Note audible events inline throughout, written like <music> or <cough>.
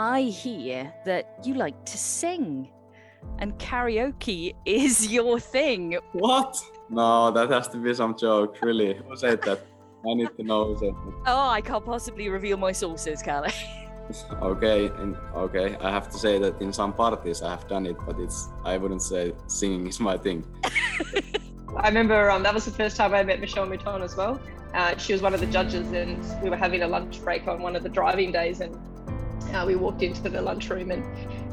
I hear that you like to sing and karaoke <laughs> is your thing. What? No, that has to be some joke, really. Who said that? I need to know who said that. Oh, I can't possibly reveal my sources, Kalle. <laughs> okay, and okay, I have to say that in some parties I have done it, but it's I wouldn't say singing is my thing. <laughs> I remember um, that was the first time I met Michèle Mouton as well. Uh, she was one of the judges, and we were having a lunch break on one of the driving days, and uh, we walked into the lunchroom, and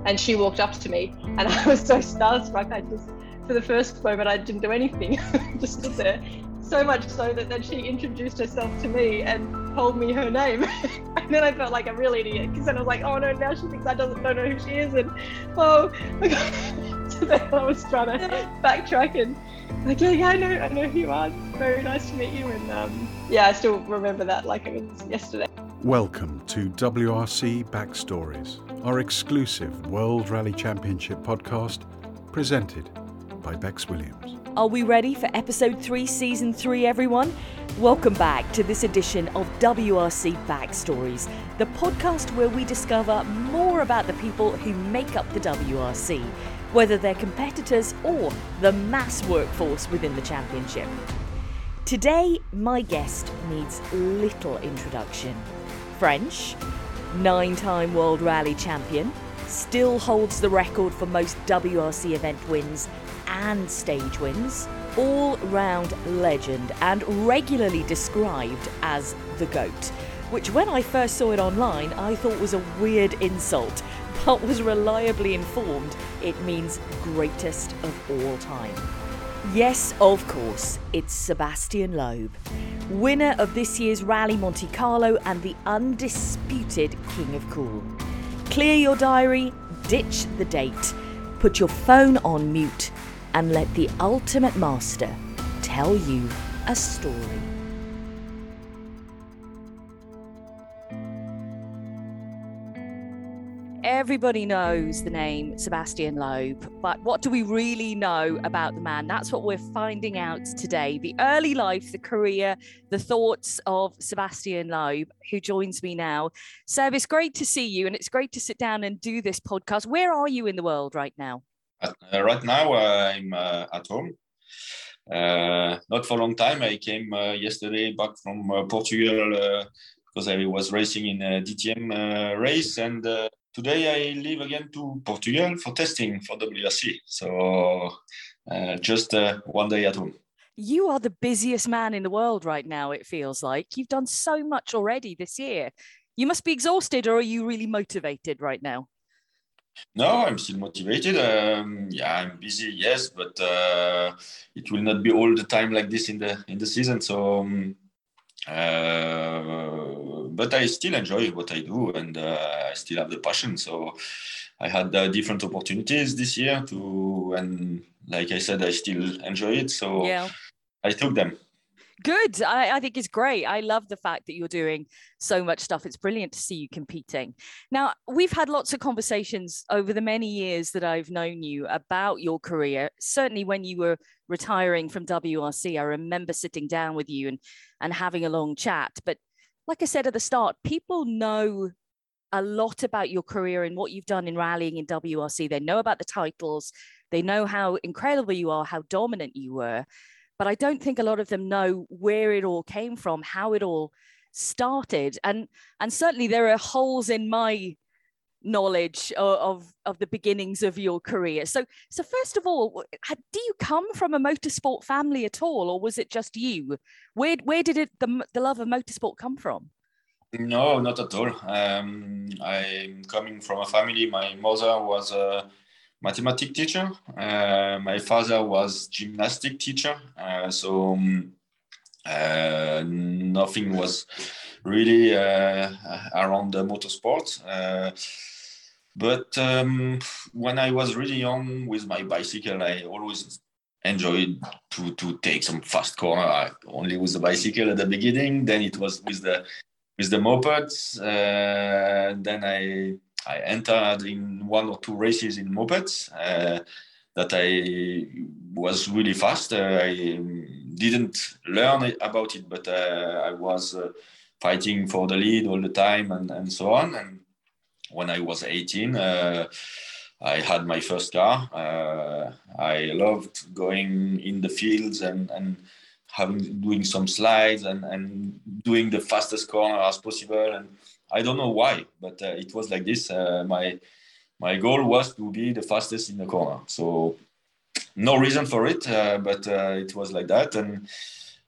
and she walked up to me, and <laughs> I was so starstruck. I just, for the first moment, I didn't do anything, <laughs> just stood there. So much so that then she introduced herself to me and told me her name, <laughs> and then I felt like a real idiot because then I was like, oh no, now she thinks I doesn't don't know who she is, and oh, so then I was trying to backtrack and like, yeah, yeah, I know, I know who you are. Very nice to meet you. And um, yeah, I still remember that like it was yesterday. Welcome to WRC Backstories, our exclusive World Rally Championship podcast presented by Becs Williams. Are we ready for episode 3, season 3, everyone? Welcome back to this edition of WRC Backstories, the podcast where we discover more about the people who make up the WRC whether they're competitors or the mass workforce within the championship. Today, my guest needs little introduction. French, nine time World Rally champion, still holds the record for most WRC event wins and stage wins, all round legend, and regularly described as the GOAT, which when I first saw it online I thought was a weird insult but was reliably informed it means greatest of all time. Yes, of course, it's Sebastien Loeb, winner of this year's Rally Monte Carlo and the undisputed King of Cool. Clear your diary, ditch the date, put your phone on mute, and let the ultimate master tell you a story. Everybody knows the name Sebastian Loeb, but what do we really know about the man? That's what we're finding out today. The early life, the career, the thoughts of Sebastian Loeb, who joins me now. Seb, it's great to see you, and it's great to sit down and do this podcast. Where are you in the world right now? Uh, right now, uh, I'm uh, at home. Uh, not for a long time. I came uh, yesterday back from uh, Portugal because I was racing in a DTM race and today I leave again to Portugal for testing for WRC. So uh, just uh, one day at home. You are the busiest man in the world right now, it feels like. You've done so much already this year. You must be exhausted, or are you really motivated right now? No, I'm still motivated. Um, yeah, I'm busy, yes, but uh, it will not be all the time like this in the in the season. So um, uh, but I still enjoy what I do and uh, I still have the passion. So I had uh, different opportunities this year to, and like I said, I still enjoy it. So yeah. I took them. Good. I, I, think it's great. I love the fact that you're doing so much stuff. It's brilliant to see you competing. Now, we've had lots of conversations over the many years that I've known you about your career. Certainly, when you were retiring from WRC, I remember sitting down with you and, and having a long chat. But like I said at the start, people know a lot about your career and what you've done in rallying in WRC. They know about the titles, they know how incredible you are, how dominant you were but I don't think a lot of them know where it all came from, how it all started. And and certainly there are holes in my knowledge of, of, of the beginnings of your career. So so first of all, do you come from a motorsport family at all, or was it just you? Where where did it the, the love of motorsport come from? No, not at all. Um, I'm coming from a family. My mother was a mathematics teacher. Uh, my father was gymnastic teacher, uh, so um, uh, nothing was really uh, around the motorsport. Uh, but um, when I was really young with my bicycle, I always enjoyed to to take some fast corner. I only with the bicycle at the beginning, then it was with the with the mopeds. Uh, then I I entered in one or two races in mopeds uh, that I was really fast. Uh, I didn't learn about it, but uh, I was uh, fighting for the lead all the time and, and so on. And when I was 18, uh, I had my first car. Uh, I loved going in the fields and, and having doing some slides and, and doing the fastest corner as possible. And I don't know why, but uh, it was like this. Uh, my my goal was to be the fastest in the corner. So no reason for it, uh, but uh, it was like that. And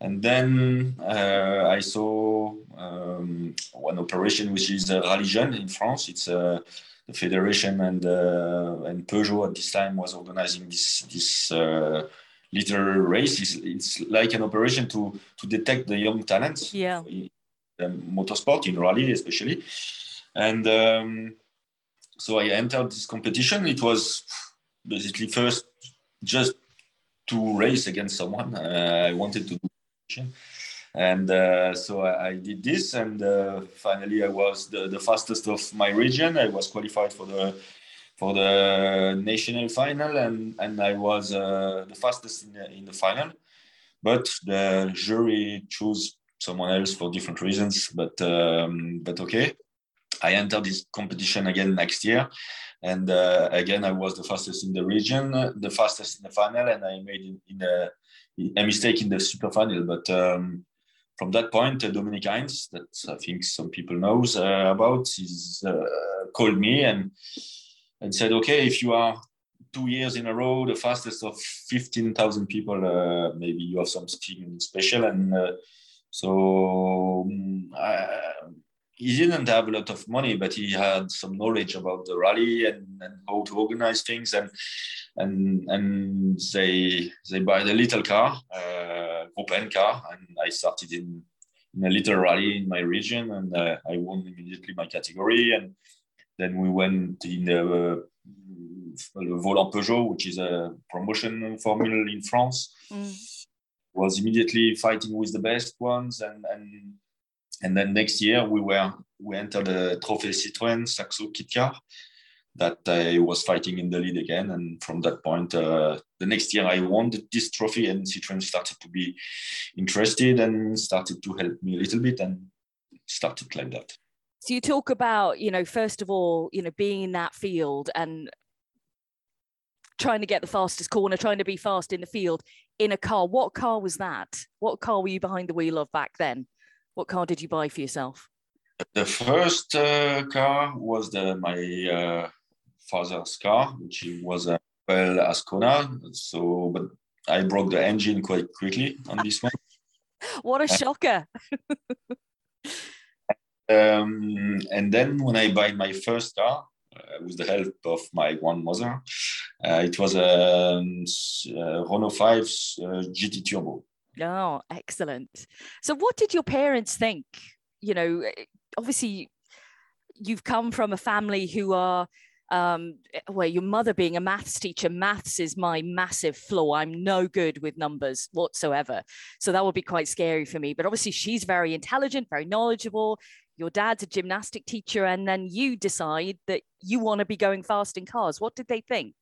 and then uh, I saw um, one operation which is uh, Rallye Jeune in France. It's uh, the federation and uh, and Peugeot at this time was organizing this this uh, little race. It's, it's, like an operation to to detect the young talents. Yeah. In, motorsport in rally especially, and um, so I entered this competition. It was basically first just to race against someone. Uh, I wanted to do and uh, so I, I, did this and uh, finally i was the, the fastest of my region i was qualified for the for the national final and and i was uh, the fastest in the, in the final but the jury chose someone else for different reasons but um, but okay i entered this competition again next year and uh, again i was the fastest in the region the fastest in the final and i made in, in a, a mistake in the super final but um, from that point, uh, Dominique Heintz, that I think some people knows uh, about, he's uh, called me and and said, okay, if you are two years in a row the fastest of 15,000 people, uh, maybe you have something special. And uh, so um, he didn't have a lot of money, but he had some knowledge about the rally and, and how to organize things. And and and they they buy the little car, uh, Group N car, and I started in in a little rally in my region, and uh, I won immediately my category. And then we went in the uh, Volant Peugeot, which is a promotion formula in France. Mm. Was immediately fighting with the best ones, and and and then next year we were we entered the Trophée Citroën Saxo Kit Car, that I was fighting in the lead again. And from that point, uh, the next year I won this trophy, and Citroën started to be interested and started to help me a little bit, and started like that. So you talk about, you know, first of all, you know, being in that field and trying to get the fastest corner, trying to be fast in the field in a car. What car was that? What car were you behind the wheel of back then? What car did you buy for yourself? The first uh, car was the my uh, father's car, which was a Opel Ascona. So, but I broke the engine quite quickly on this one. <laughs> what a shocker! <laughs> um, and then when I buy my first car, with the help of my grandmother, uh, it was a um, uh, Renault 5 uh, GT Turbo. Oh, excellent. So, what did your parents think? You know, obviously, you've come from a family who are um, well, your mother being a maths teacher, maths is my massive flaw. I'm no good with numbers whatsoever. So that would be quite scary for me. But obviously, she's very intelligent, very knowledgeable. Your dad's a gymnastic teacher, and then you decide that you want to be going fast in cars. What did they think?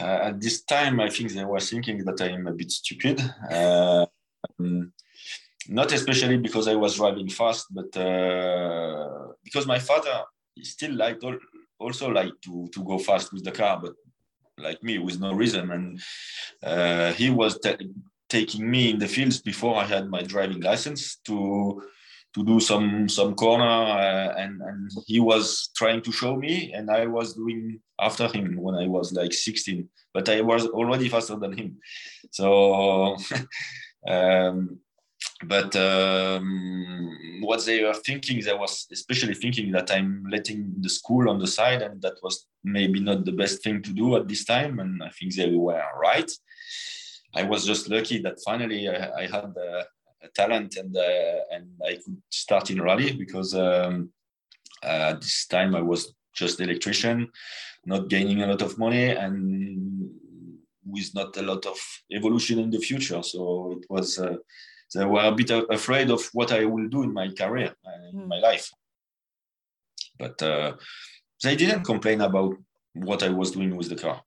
Uh, at this time, I think they were thinking that I am a bit stupid. Uh, um, not especially because I was driving fast, but uh, because my father still liked also like to to go fast with the car, but like me with no reason. And uh, he was t- taking me in the fields before I had my driving license to to do some some corner, uh, and and he was trying to show me, and I was doing after him when I was like 16, but I was already faster than him. So. <laughs> um, but um, what they were thinking, they was especially thinking that I'm letting the school on the side, and that was maybe not the best thing to do at this time. And I think they were right. I was just lucky that finally I, I had talent and uh, and I could start in rally because um, uh, at this time I was just electrician, not gaining a lot of money, and with not a lot of evolution in the future. So it was. Uh, they were a bit afraid of what I will do in my career, uh, in mm. my life. But uh, they didn't complain about what I was doing with the car.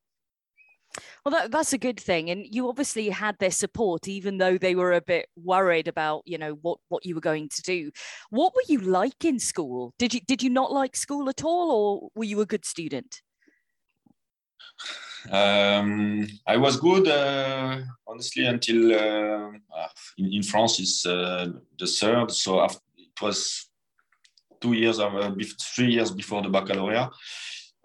Well, that, that's a good thing, and you obviously had their support, even though they were a bit worried about, you know, what what you were going to do. What were you like in school? Did you did you not like school at all, or were you a good student? Um, I was good, uh, honestly, until uh, in, in, France it's uh, the third. So after, it was two years, or uh, three years before the baccalaureate.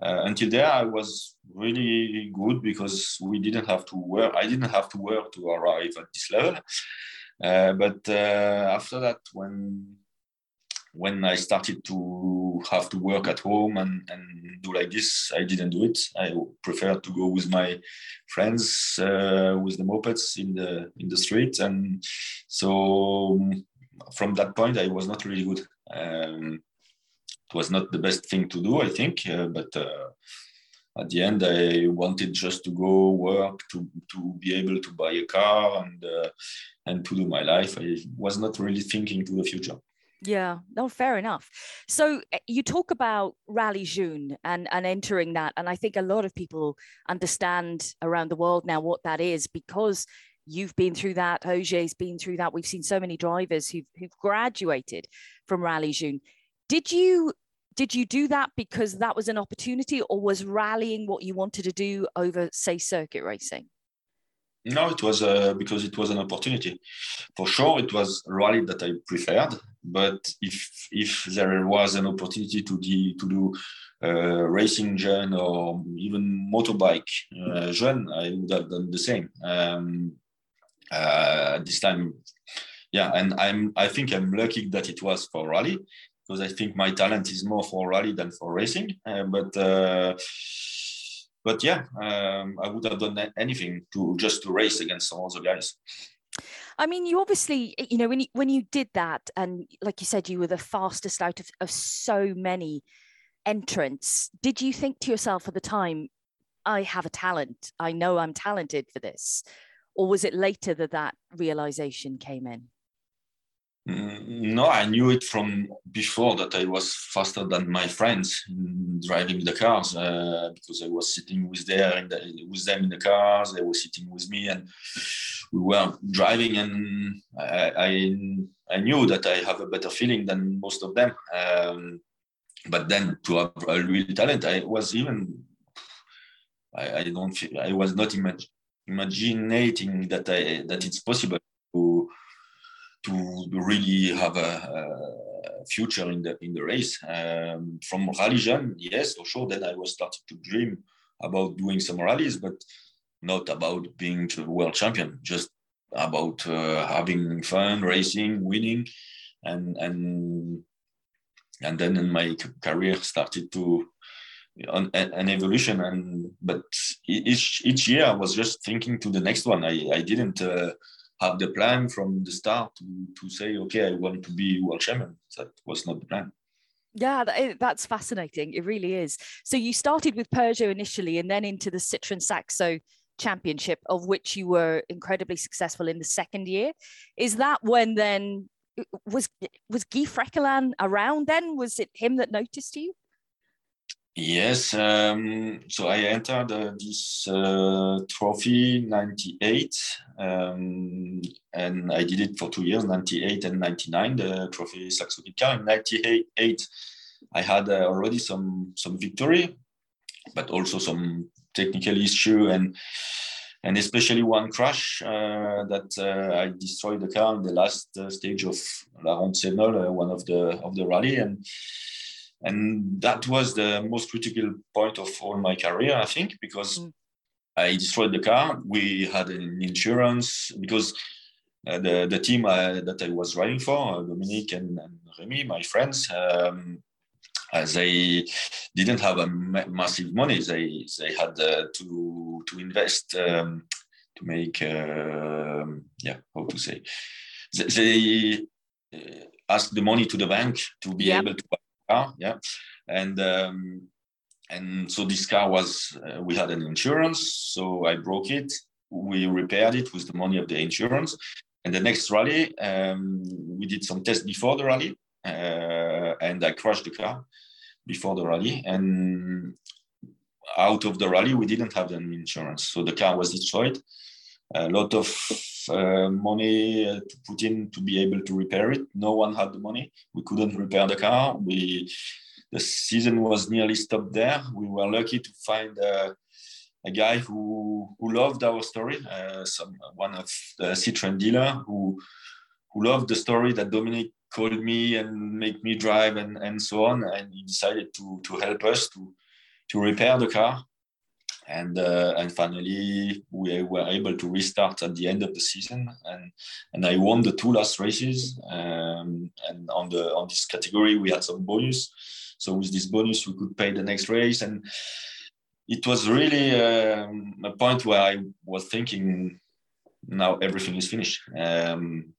Uh, until there, I was really good because we didn't have to work. I didn't have to work to arrive at this level. Uh, but after that, when when I started to have to work at home and, and do like this, I didn't do it. I preferred to go with my friends uh, with the mopeds in the in the street, and so um, from that point, I was not really good. Um, it was not the best thing to do, I think, uh, but. At the end, I wanted just to go work to, to be able to buy a car and uh, and to do my life. I was not really thinking to the future. Yeah, no, fair enough. So eh, you talk about Rallye Jeune and, and entering that. And I think a lot of people understand around the world now what that is because you've been through that. Ogier's been through that. We've seen so many drivers who've, who've graduated from Rallye Jeune. Did you did you do that because that was an opportunity or was rallying what you wanted to do over, say, circuit racing? No, it was uh, because it was an opportunity. For sure, it was rally that I preferred. But if if there was an opportunity to de, to do uh, racing jeune or even motorbike uh, jeune, I would have done the same. Um, uh, this time, yeah, and I'm I think I'm lucky that it was for rally because I think my talent is more for rally than for racing. Uh, but uh, but yeah, um, I would have done anything to just to race against some other guys. I mean, you obviously, you know, when you when you did that, and like you said, you were the fastest out of, of so many entrants. Did you think to yourself at the time, I have a talent. I know I'm talented for this, or was it later that that realization came in? Mm, no, I knew it from before that I was faster than my friends driving the cars uh, because I was sitting with the, with them in the cars. They were sitting with me, and we were driving. And I, I, I knew that I have a better feeling than most of them. Um, but then to have a real talent, I was even I, I don't I was not imag- imagining that I that it's possible to really have a, a future in the in the race. Um, from rally jeune, yes, for sure. Then I was starting to dream about doing some rallies, but not about being the world champion. Just about uh, having fun, racing, winning, and and and then in my career started to an, an evolution and but each each year I was just thinking to the next one. I I didn't. Uh, have the plan from the start to, to say, okay, I want to be world champion. That was not the plan. Yeah, eh, that's fascinating. It really is. So you started with Peugeot initially and then into the Citroen Saxo championship, of which you were incredibly successful in the second year. Is that when then eh, was was Guy Fréquelin around then? Was it him that noticed you? Yes, um, so I entered uh, this uh, trophy 98 um, and I did it for two years, 98 and 99, the trophy Saxo car. In 98, I had uh, already some some victory, but also some technical issue and and especially one crash uh, that uh, I destroyed the car in the last uh, stage of La Ronde Cévenole, one of the of the rally and and that was the most critical point of all my career i think because mm. i destroyed the car. We had an insurance because uh, the, the team uh, that i was driving for uh, dominique and, and remy my friends um, uh, they didn't have a ma- massive money. They they had uh, to to invest um, to make um, yeah how to say they, they asked the money to the bank to be able to car, yeah, and um, and so this car was uh, we had an insurance, so I broke it. We repaired it with the money of the insurance, and the next rally um, we did some tests before the rally, uh, and I crashed the car before the rally, and out of the rally, we didn't have any insurance, so the car was destroyed. A lot of uh, money uh, to put in to be able to repair it. No one had the money. We couldn't repair the car. We the season was nearly stopped there. We were lucky to find a guy who who loved our story, uh, some one of the Citroen dealer who who loved the story that Dominique called me and make me drive and, and so on. And he decided to to help us to to repair the car. And uh, and finally we were able to restart at the end of the season. And and I won the two last races um, and on the on this category we had some bonus. So with this bonus we could pay the next race. And it was really um, a point where I was thinking now everything is finished. Um,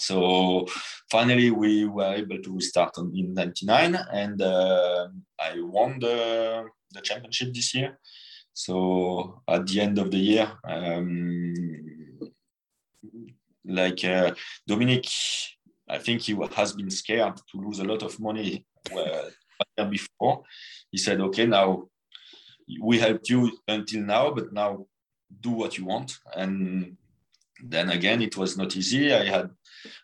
so finally, we were able to restart in '99, and uh, I won the, the championship this year. So at the end of the year, um, like uh, Dominique, I think he has been scared to lose a lot of money uh, before. He said, "Okay, now we helped you until now, but now do what you want." And then again, it was not easy. I had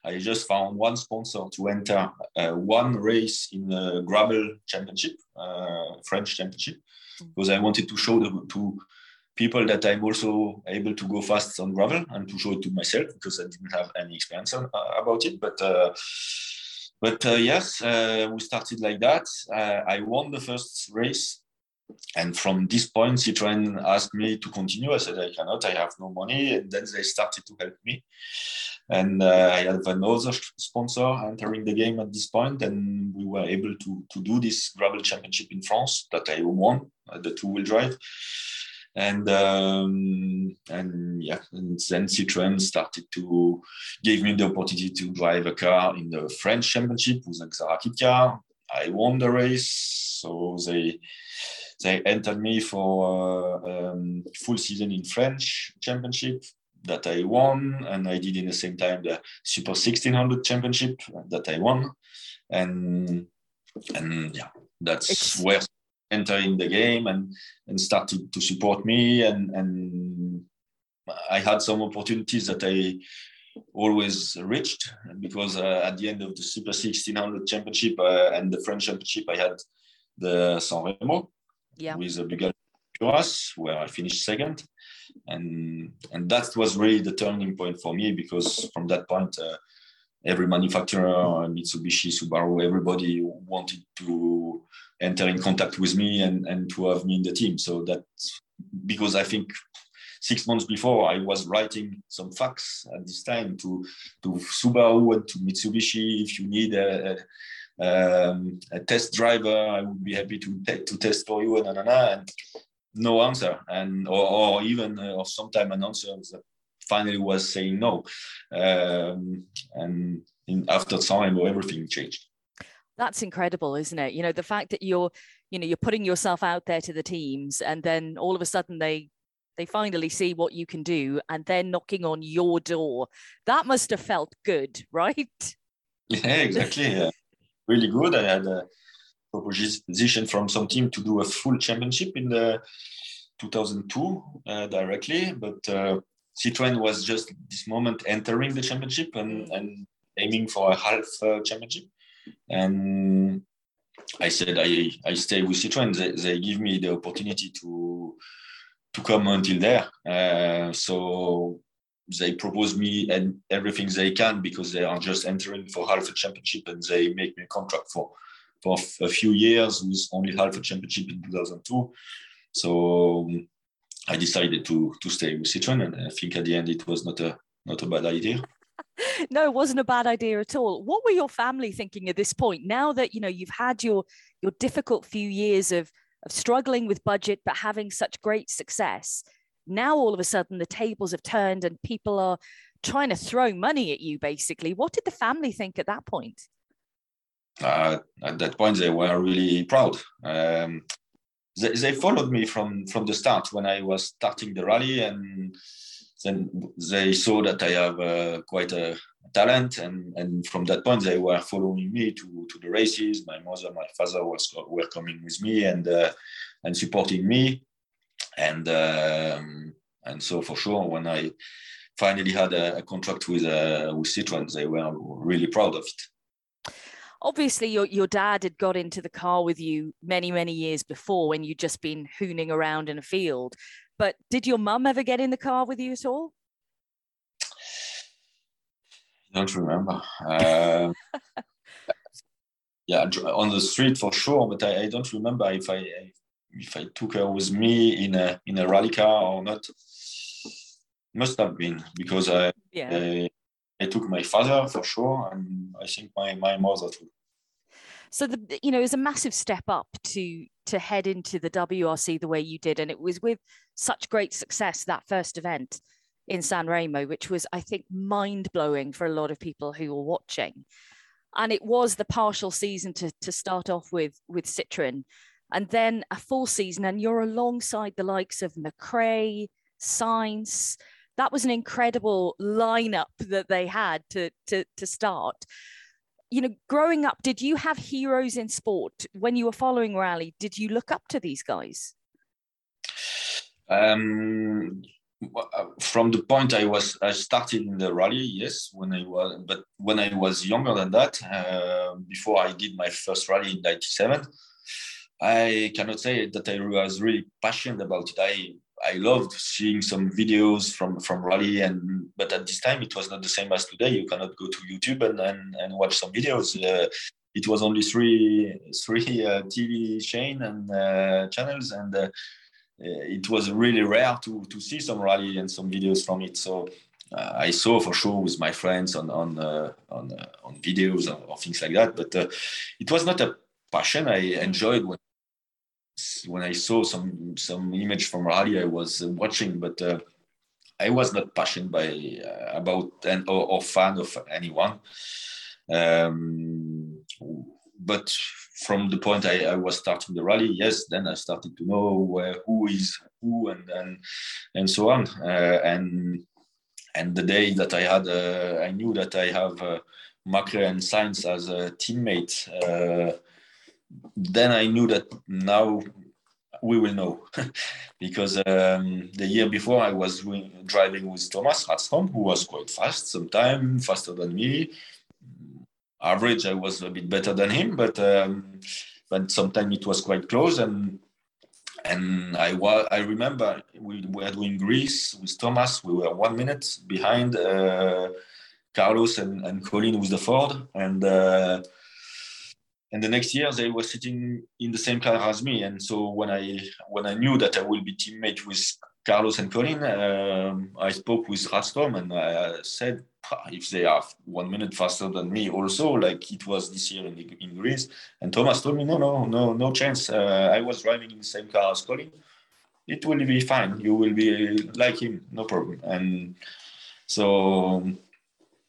I just found one sponsor to enter uh, one race in the gravel championship, uh, French championship. Because I wanted to show the, to people that I'm also able to go fast on gravel and to show it to myself because I didn't have any experience on, uh, about it. But uh, but uh, yes, uh, we started like that. I won the first race and from this point, Citroën asked me to continue. I said, I cannot, I have no money. And then they started to help me. And uh, I have another sponsor entering the game at this point, and we were able to, to do this gravel championship in France that I won, uh, the two wheel drive. And um, and yeah, and then Citroën started to give me the opportunity to drive a car in the French championship with a Xsara car. I won the race, so they they entered me for uh, um, full season in French championship that I won, and I did in the same time the Super 1600 championship that I won, and and yeah, that's it's... where entering the game and and started to support me. And and I had some opportunities that I always reached because uh, at the end of the Super 1600 championship uh, and the French championship I had the San Remo yeah. with a Bugatti Curas, where I finished second, and and that was really the turning point for me because from that point, uh, every manufacturer, Mitsubishi, Subaru, everybody wanted to enter in contact with me and and to have me in the team. So that because I think six months before I was writing some facts at this time to to Subaru and to Mitsubishi if you need a, um, a test driver, I would be happy to to test for you, and, and, and no answer, and or, or even uh, or sometime an answer that finally was saying no, um, and in, after time, everything changed. That's incredible, isn't it? You know, the fact that you're, you know, you're putting yourself out there to the teams, and then all of a sudden they they finally see what you can do and they're knocking on your door. That must have felt good <laughs> right? Yeah exactly yeah really good. I had a proposition from some team to do a full championship in the 2002 uh, directly, but uh, Citroën was just this moment entering the championship and, and aiming for a half uh, championship. And I said I, I stay with Citroën. They, they give me the opportunity to to come until there. Uh, so they propose me and everything they can because they are just entering for half a championship and they make me a contract for for a few years with only half a championship in 2002 so um, i decided to to stay with citroen and i think at the end it was not a not a bad idea. <laughs> No it wasn't a bad idea at all. What were your family thinking at this point? Now that you know you've had your your difficult few years of of struggling with budget but having such great success now all of a sudden the tables have turned and people are trying to throw money at you basically. What did the family think at that point? Uh, at that point they were really proud. Um, they, they followed me from from the start when i was starting the rally and then they saw that I have uh, quite a talent, and and from that point they were following me to to the races. My mother, my father was were coming with me and uh, and supporting me, and um, and so for sure when I finally had a, a contract with uh, with Citroen, they were really proud of it. Obviously, your your dad had got into the car with you many many years before when you'd just been hooning around in a field. But did your mum ever get in the car with you at all? I don't remember. Uh, <laughs> yeah, on the street for sure, but I, I, don't remember if I if I took her with me in a in a rally car or not. Must have been because I yeah. I, I took my father for sure, and I think my my mother too. So the you know it was a massive step up to to head into the WRC the way you did, and it was with such great success that first event in San Remo, which was I think mind blowing for a lot of people who were watching. And it was the partial season to to start off with with Citroen, and then a full season, and you're alongside the likes of McRae, Sainz. That was an incredible lineup that they had to to to start you know, growing up, did you have heroes in sport when you were following rally? Did you look up to these guys? Um, from the point I was, I started in the rally, yes, when I was, but when I was younger than that, uh, before I did my first rally in '97, I cannot say that I was really passionate about it. I I loved seeing some videos from from rally and but at this time it was not the same as today. You cannot go to YouTube and and, and watch some videos. Uh, it was only three three uh, TV chain and uh, channels and uh, it was really rare to to see some rally and some videos from it. So uh, I saw for sure with my friends on on uh, on on videos or, or, things like that. But it was not a passion. I enjoyed when when I saw some some image from rally, I was watching, but uh, I was not passionate by uh, about and or, or, fan of anyone. Um, but from the point I, I, was starting the rally, yes, then I started to know where who is who and and and so on. Uh, and and the day that I had, uh, I knew that I have uh, McRae and Sainz as a teammate uh, then I knew that now we will know <laughs> because um, the year before I was driving with Thomas Radstrom, who was quite fast, sometimes faster than me. Average, I was a bit better than him, but um, but sometimes it was quite close. And and I was I remember we were doing Greece with Thomas. We were one minute behind uh, Carlos and, and Colin with the Ford, and. Uh, and the next year they were sitting in the same car as me. And so when i when i knew that i will be teammate with carlos and colin um, i spoke with rastom and i said if they are one minute faster than me also like it was this year in, in greece. And thomas told me no no no no chance. Uh, i was driving in the same car as colin. It will be fine. You will be like him. No problem. And so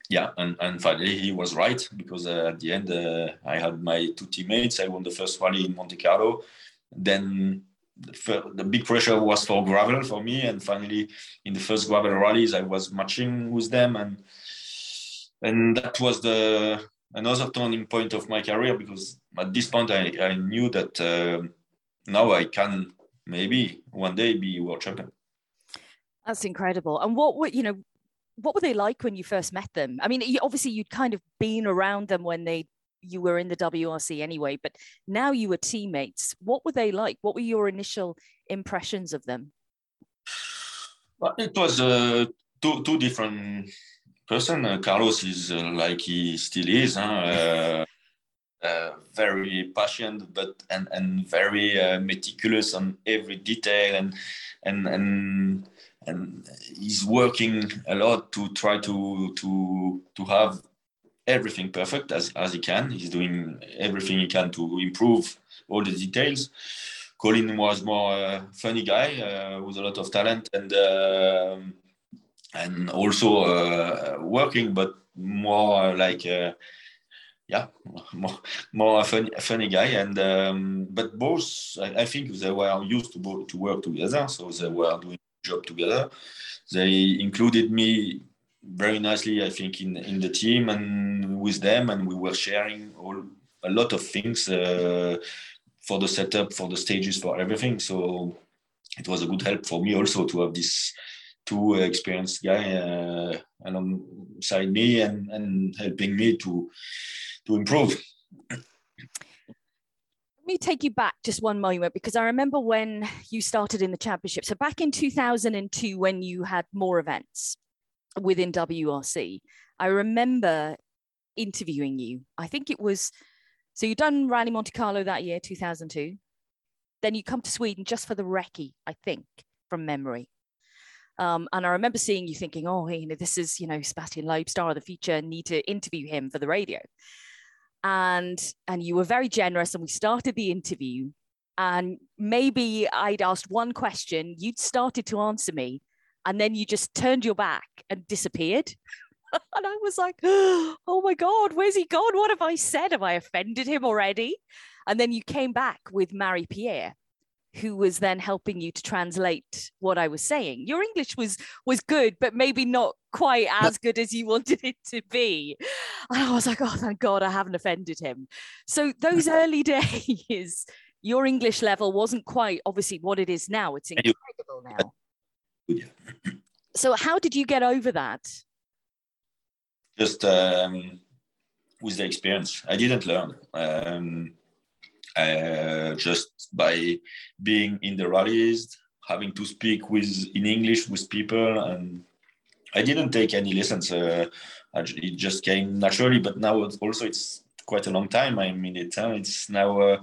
yeah, and, and finally he was right because uh, at the end uh, I had my two teammates. I won the first rally in Monte Carlo. Then the, the, big pressure was for gravel for me, and finally in the first gravel rallies I was matching with them, and and that was the another turning point of my career because at this point I, I knew that uh, now I can maybe one day be world champion. That's incredible. And what would you know? What were they like when you first met them? I mean, obviously you'd kind of been around them when they you were in the WRC anyway, but now you were teammates. What were they like? What were your initial impressions of them? Well, it was uh, two two different person. Uh, Carlos is uh, like he still is, huh? Uh, uh, very passionate, but and and very uh, meticulous on every detail, and and and and he's working a lot to try to to to have everything perfect as, as he can. He's doing everything he can to improve all the details. Colin was more a funny guy uh, with a lot of talent and uh, and also uh, working, but more like uh, yeah, <laughs> more more a funny, a funny guy. And um, but both, I, I, think they were used to to work together, so they were doing job together. They included me very nicely, I think, in in the team and with them, and we were sharing all a lot of things uh, for the setup, for the stages, for everything. So it was a good help for me also to have this two experienced guy uh, alongside me and, and helping me to to improve. Me take you back just one moment because I remember when you started in the championship. So back in 2002, when you had more events within WRC, I remember interviewing you. I think it was so you done Rally Monte Carlo that year, 2002. Then you come to Sweden just for the recce, I think, from memory. Um, and I remember seeing you thinking, oh, you know, this is, you know, Sebastian Loeb, star of the future, need to interview him for the radio. And and you were very generous, and we started the interview. And maybe I'd asked one question, you'd started to answer me, and then you just turned your back and disappeared. <laughs> and I was like, <gasps> oh my God, where's he gone? What have I said? Have I offended him already? And then you came back with Marie Pierre, who was then helping you to translate what I was saying. Your English was was good, but maybe not quite as good as you <laughs> wanted it to be. And I was like, oh, thank God I haven't offended him. So those <laughs> early <laughs> days, your English level wasn't quite obviously what it is now. It's incredible now. So how did you get over that? Just um, with the experience. I didn't learn. Um, uh, just by being in the rallies, having to speak with in English with people, and I didn't take any lessons. Uh, it just came naturally. But now it's also it's quite a long time. I mean, it, uh, it's now uh,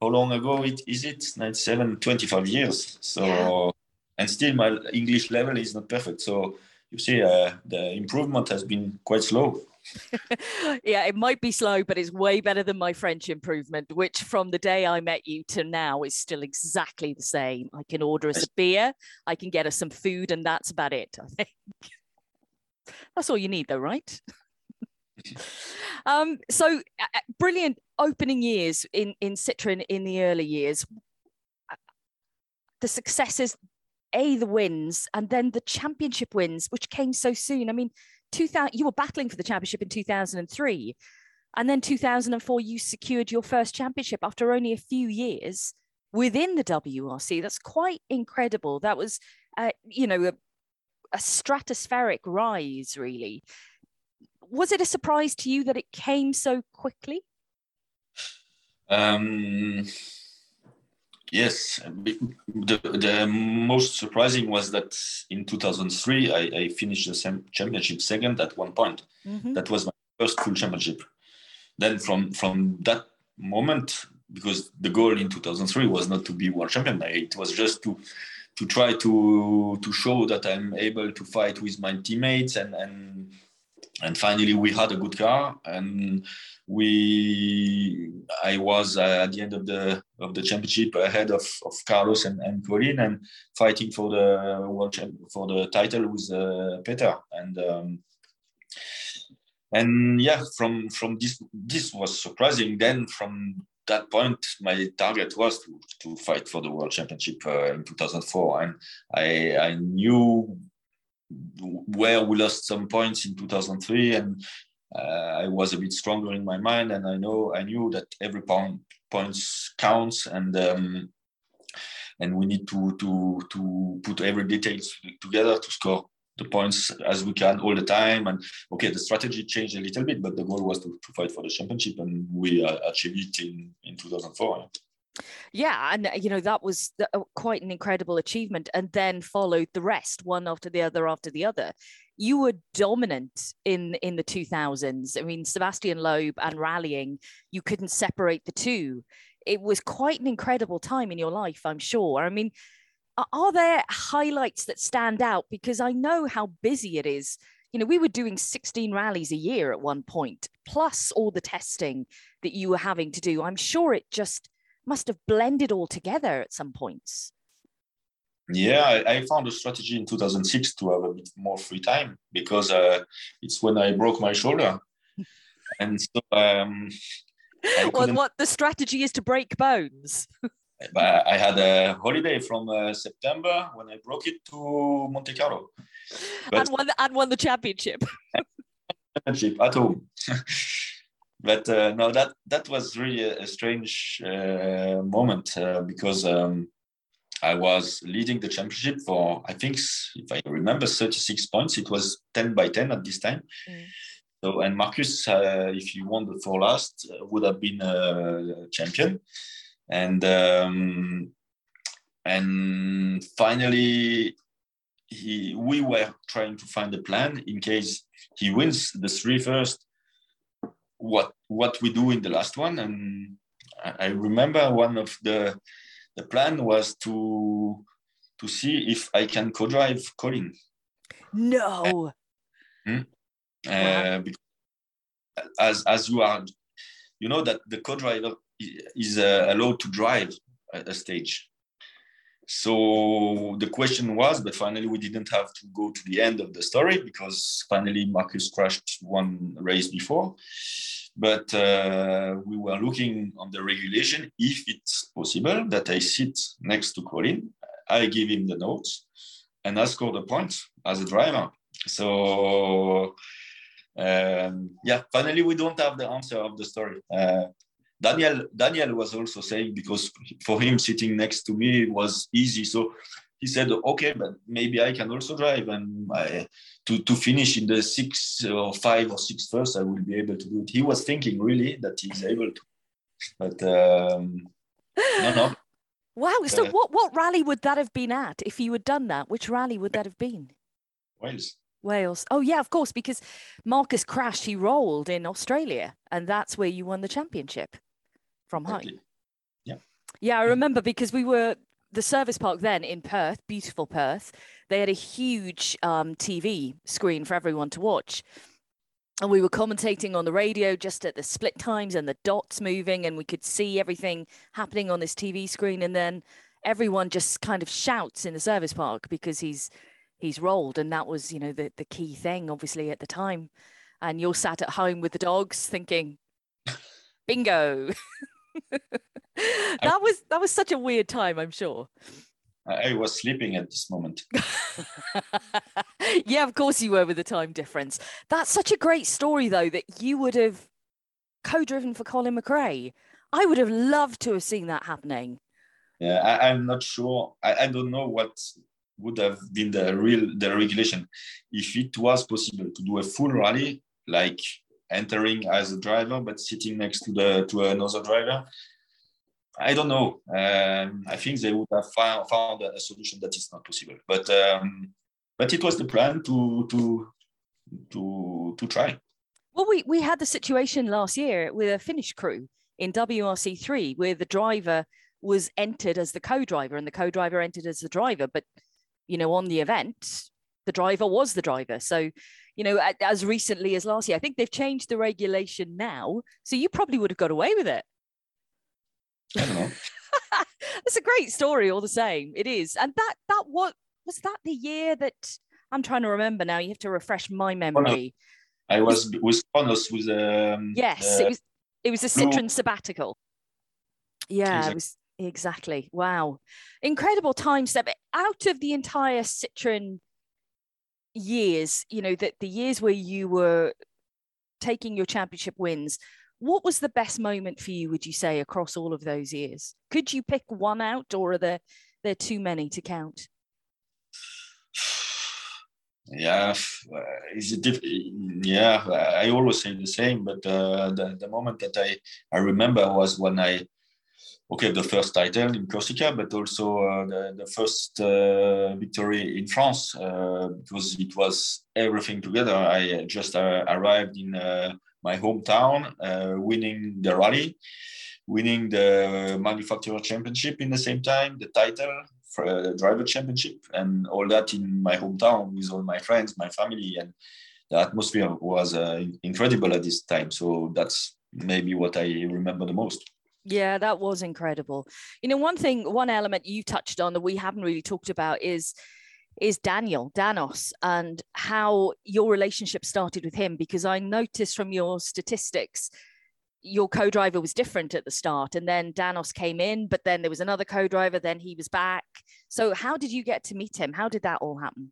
how long ago it is it 97 25 years so yeah. and still my english level is not perfect so you see uh, the improvement has been quite slow <laughs> yeah, it might be slow, but it's way better than my French improvement, which from the day I met you to now is still exactly the same. I can order us a beer, I can get us some food, and that's about it, I think. <laughs> That's all you need, though, right? <laughs> um, so uh, brilliant opening years in, in Citroen in the early years. The successes, A, the wins, and then the championship wins, which came so soon. I mean, 2000 you were battling for the championship in 2003 and then 2004 you secured your first championship after only a few years within the WRC that's quite incredible. That was uh, you know a, a stratospheric rise really. Was it a surprise to you that it came so quickly? Um Yes, the, the most surprising was that in 2003 I, I finished the championship second at one point. Mm-hmm. That was my first full championship. Then from from that moment, because the goal in 2003 was not to be world champion, it was just to to try to to show that I'm able to fight with my teammates and and and finally we had a good car and we I was uh, at the end of the of the championship ahead of, of Carlos and, and Colin and fighting for the world champ, for the title with uh, Petter. And um, and yeah from from this this was surprising. Then from that point my target was to, to fight for the world championship uh, in 2004 and I I knew where we lost some points in 2003 and uh, I was a bit stronger in my mind, and I know I knew that every pound points counts, and um, and we need to to to put every details together to score the points as we can all the time. And okay, the strategy changed a little bit, but the goal was to, to fight for the championship, and we uh, achieved it in in 2004. Yeah, and you know that was the, uh, quite an incredible achievement, and then followed the rest, one after the other after the other you were dominant in in the 2000s. I mean, Sebastian Loeb and rallying, you couldn't separate the two. It was quite an incredible time in your life, I'm sure. I mean, are there highlights that stand out? Because I know how busy it is. You know, we were doing 16 rallies a year at one point, plus all the testing that you were having to do. I'm sure it just must have blended all together at some points. Yeah, I, I, found a strategy in 2006 to have a bit more free time because uh, it's when I broke my shoulder, <laughs> and so um, well, what the strategy is to break bones. <laughs> I had a holiday from uh, September when I broke it to Monte Carlo. But, and won the, and won the championship. <laughs> championship at home. but uh, no, that that was really a, a strange uh, moment uh, because um, I was leading the championship for I think if I remember 36 points. It was 10 by 10 at this time. Mm. So and Marcus, uh, if he won the four last, uh, would have been a champion. And um, and finally, he we were trying to find a plan in case he wins the three first. What what we do in the last one, and I remember one of the the plan was to to see if I can co-drive Colin. No. Hmm? Uh, as as you are, you know that the co-driver is uh, allowed to drive a stage. So the question was, but finally we didn't have to go to the end of the story because finally Marcus crashed one race before. But uh, we were looking on the regulation if it's possible that I sit next to Colin, I give him the notes, and I score the points as a driver. So um, yeah, finally we don't have the answer of the story. Uh, Daniel Daniel was also saying because for him sitting next to me was easy, so he said, "Okay, but maybe I can also drive, and I, to to finish in the six or five or six first, I will be able to do it." He was thinking really that he's able to, but um, no, no. <laughs> Wow! So uh, what what rally would that have been at if you had done that? Which rally would that have been? Wales. Wales. Oh yeah, of course, because Marcus crashed, he rolled in Australia, and that's where you won the championship from exactly. home. Yeah. Yeah, I remember because we were the service park then in Perth, beautiful Perth. They had a huge um, TV screen for everyone to watch. And we were commentating on the radio just at the split times and the dots moving, and we could see everything happening on this TV screen. And then everyone just kind of shouts in the service park because he's he's rolled, and that was you know the the key thing, obviously at the time. And you're sat at home with the dogs thinking, "Bingo." <laughs> <laughs> that was that was such a weird time, I'm sure. I was sleeping at this moment. <laughs> yeah, of course you were with the time difference. That's such a great story, though, that you would have co-driven for Colin McRae. I would have loved to have seen that happening. Yeah, I, am not sure. I, I don't know what would have been the real the regulation if it was possible to do a full rally like entering as a driver but sitting next to the to another driver. I don't know. Um, i think they would have found, found a solution that is not possible. But um, but it was the plan to to to to try. Well we we had the situation last year with a finnish crew in wrc3 where the driver was entered as the co-driver and the co-driver entered as the driver. But you know on the event the driver was the driver. So you know, as recently as last year. I think they've changed the regulation now, so you probably would have got away with it. I don't know. <laughs> It's a great story, all the same. It is, and that that what was that the year that I'm trying to remember now. You have to refresh my memory. I was with Kronos with um, yes, it was it was a Citroen sabbatical. Yeah, exactly. it was exactly. Wow, incredible time step out of the entire Citroen years, you know, that the years where you were taking your championship wins, what was the best moment for you, would you say, across all of those years? Could you pick one out or are there, there too many to count? Yeah, uh, is it diff- yeah, I always say the same, but uh, the, the moment that I, I remember was when I okay, the first title in Corsica, but also uh, the, the first uh, victory in France uh, because it was everything together. I just uh, arrived in uh, my hometown, uh, winning the rally, winning the manufacturer championship in the same time, the title for the driver championship, and all that in my hometown with all my friends, my family, and the atmosphere was incredible at this time. So that's maybe what I remember the most. Yeah, that was incredible. You know, one thing, one element you touched on that we haven't really talked about is is Daniel Danos and how your relationship started with him because I noticed from your statistics your co-driver was different at the start and then danos came in but then there was another co-driver then he was back. So how did you get to meet him? How did that all happen?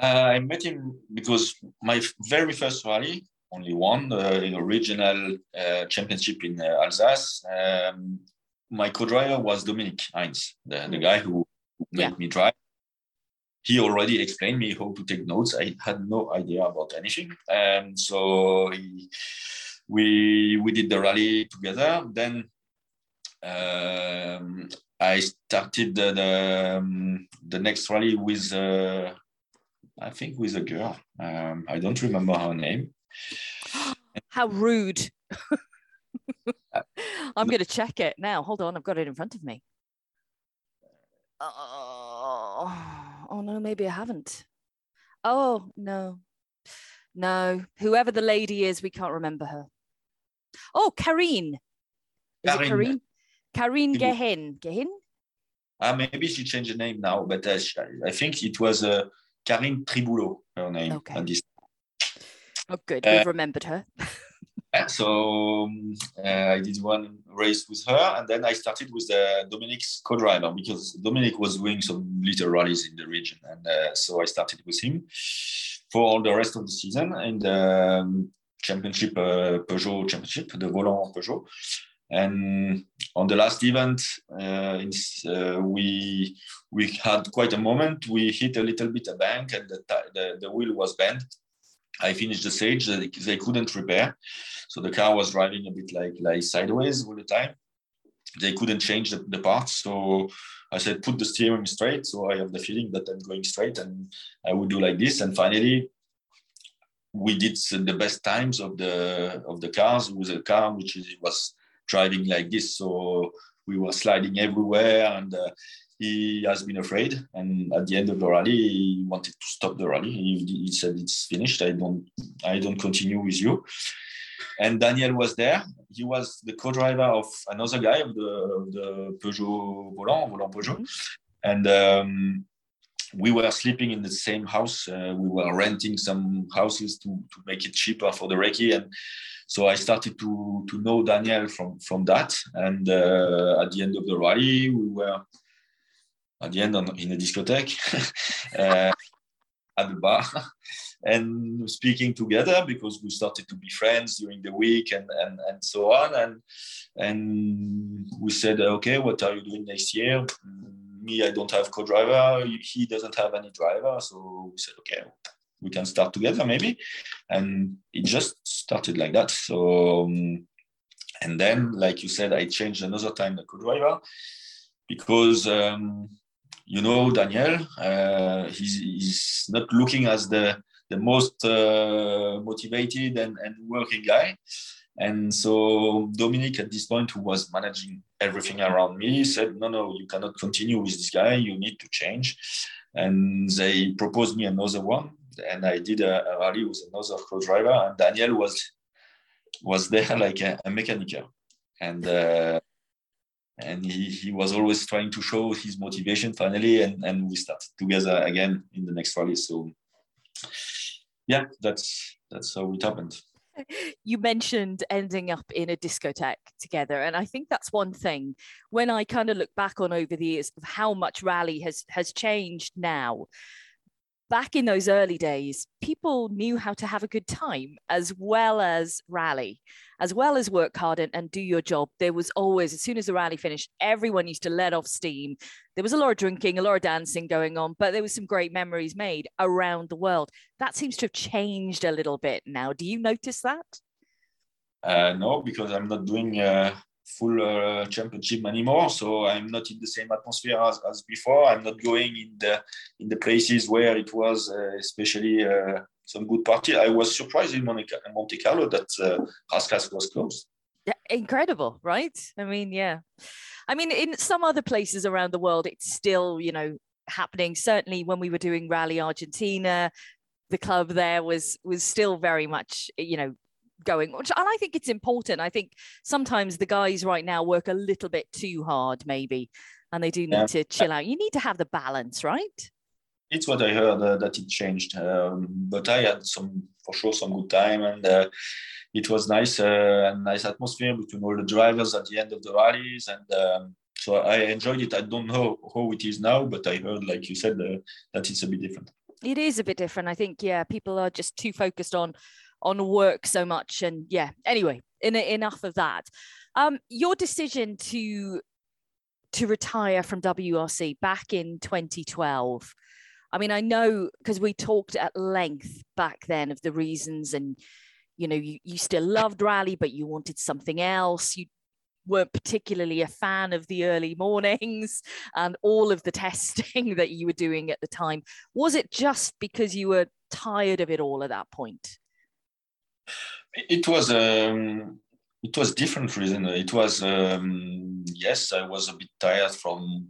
Uh, i met him because my very first rally only one in a regional uh, championship in uh, alsace um, my co-driver was Dominique Heintz the, the guy who made yeah. me drive he already explained me how to take notes. I had no idea about anything, and so he, we we did the rally together. Then um, I started the the, um, the, next rally with uh, I think with a girl. Um, I don't remember her name. <gasps> How rude! <laughs> I'm going to check it now. Hold on, I've got it in front of me. Oh oh no, maybe I haven't. Oh no, no. Whoever the lady is, we can't remember her. Oh, Karine. Is Karine. it Karine? Karine Gehin. Gehin? Ah, maybe she changed the name now, but uh, I think it was uh, Karine Triboulot, her name. Okay. This... Oh, good. Uh, We've remembered her. <laughs> so um, uh, I did one race with her, and then I started with uh, Dominique's co-driver because Dominique was doing some little rallies in the region, and uh, so I started with him for all the rest of the season in the um, championship, uh, Peugeot championship, the Volant Peugeot. And on the last event, uh, uh, we we had quite a moment. We hit a little bit a bank, and the, the, the wheel was bent. I finished the stage that they couldn't repair. So the car was driving a bit like, like sideways all the time. They couldn't change the, the parts. So I said, put the steering straight. So I have the feeling that I'm going straight and I would do like this. And finally, we did the best times of the of the cars with a car which is, was driving like this. So we were sliding everywhere and uh, he has been afraid and at the end of the rally he wanted to stop the rally he, he, said it's finished i don't i don't continue with you and Daniel was there. He was the co-driver of another guy of the, the Peugeot Volant, Volant Peugeot. Mm-hmm. And um, we were sleeping in the same house. Uh, we were renting some houses to, to make it cheaper for the recce. And so I started to, to know Daniel from, from that. And uh, at the end of the rally, we were at the end on, in a discotheque <laughs> uh, at the bar <laughs> and speaking together because we started to be friends during the week and, and, and so on. And, and we said, okay, what are you doing next year? Me, I don't have co-driver. He doesn't have any driver. So we said, okay, we can start together maybe. And it just started like that. So, um, and then, like you said, I changed another time the co-driver because um, you know Daniel, uh, he's, he's, not looking as the the most uh, motivated and, and working guy. And so Dominique, at this point, who was managing everything around me, said, "No, no, you cannot continue with this guy. You need to change." And they proposed me another one, and I did a, a rally with another co-driver, and Daniel was was there like a, a mechanic, and uh, and he, he was always trying to show his motivation finally, and and we started together again in the next rally. So yeah, that's that's how it happened. You mentioned ending up in a discotheque together, and I think that's one thing. When I kind of look back on over the years of how much rally has has changed now, back in those early days, people knew how to have a good time as well as rally, as well as work hard and, and, do your job. There was always, as soon as the rally finished, everyone used to let off steam. There was a lot of drinking, a lot of dancing going on, but there was some great memories made around the world. That seems to have changed a little bit now. Do you notice that? Uh, no, because I'm not doing uh, full uh, championship anymore. So I'm not in the same atmosphere as, as before. I'm not going in the in the places where it was, uh, especially uh, some good party. I was surprised in Monte, Monte Carlo that uh, Rascasse was closed. Yeah, incredible, right? I mean, yeah. I mean, in some other places around the world, it's still, you know, happening. Certainly, when we were doing Rally Argentina, the club there was was still very much, you know, going and i think it's important i think sometimes the guys right now work a little bit too hard maybe and they do need yeah. to chill out you need to have the balance right it's what I heard uh, that it changed. Um, but I had some, for sure, some good time, and uh, it was nice, uh, and nice atmosphere between all the drivers at the end of the rallies, and um, so I enjoyed it. I don't know how it is now, but I heard, like you said, uh, that it's a bit different. It is a bit different. I think, yeah, people are just too focused on on work so much, and yeah. Anyway, in, enough of that. Um, your decision to to retire from WRC back in 2012 I mean, I know because we talked at length back then of the reasons, and you know, you, you still loved rally, but you wanted something else. You weren't particularly a fan of the early <laughs> mornings and all of the testing <laughs> that you were doing at the time. Was it just because you were tired of it all at that point? It was um, it was different reason. It was um, yes, I was a bit tired from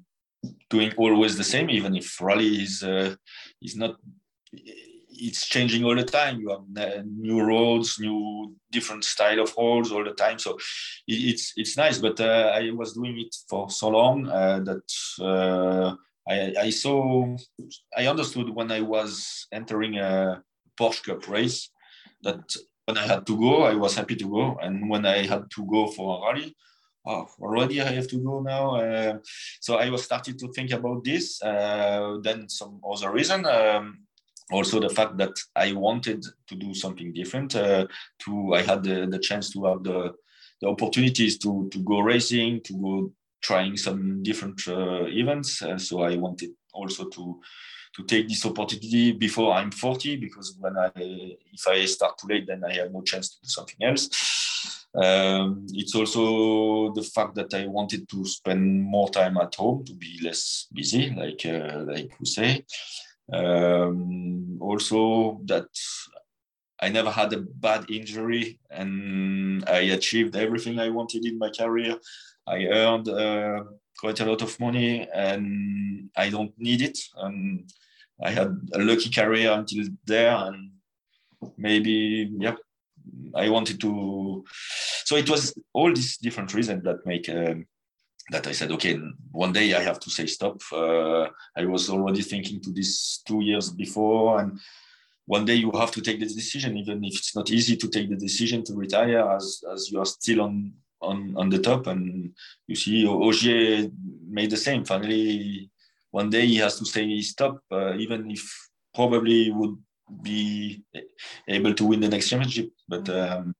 doing always the same, even if rally is uh, is not. It's changing all the time. You have new roads, new different style of roads all the time. So it's it's nice. But uh, I was doing it for so long uh, that uh, I, I saw I understood when I was entering a Porsche Cup race that when I had to go, I was happy to go, and when I had to go for a rally, oh, already I have to go now. Uh, so I was starting to think about this. Uh, then some other reason. Um, also the fact that I wanted to do something different. Uh, to I had the, the chance to have the, the opportunities to to go racing, to go trying some different uh, events. Uh, so I wanted also to to take this opportunity before I'm 40 because when I if I start too late, then I have no chance to do something else. Um, it's also the fact that I wanted to spend more time at home to be less busy, like uh, like we say. Um, also that I never had a bad injury and I achieved everything I wanted in my career. I earned uh, quite a lot of money and I don't need it. And I had a lucky career until there and maybe, yeah, I wanted to. So it was all these different reasons that make um, that I said, okay, one day I have to say stop. Uh, I was already thinking to this two years before, and one day you have to take the decision, even if it's not easy to take the decision to retire, as as you are still on on on the top. And you see, Ogier made the same. Finally, one day he has to say stop, uh, even if probably would be able to win the next championship. But mm. um,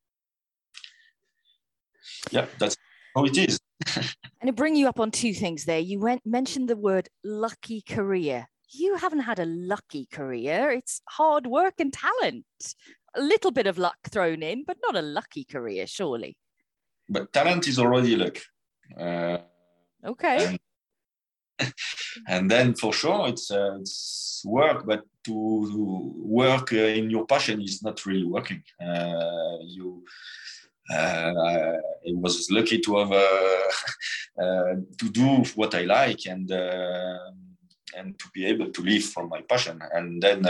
yeah, that's how it is. <laughs> and to bring you up on two things there, you went mentioned the word lucky career. You haven't had a lucky career. It's hard work and talent. A little bit of luck thrown in, but not a lucky career, surely. But talent is already luck. Uh, okay. And <laughs> and then for sure it's, uh, it's work but to work uh, in your passion is not really working uh, you uh, I was lucky to have uh, <laughs> uh, to do what I like and and to be able to live from my passion and then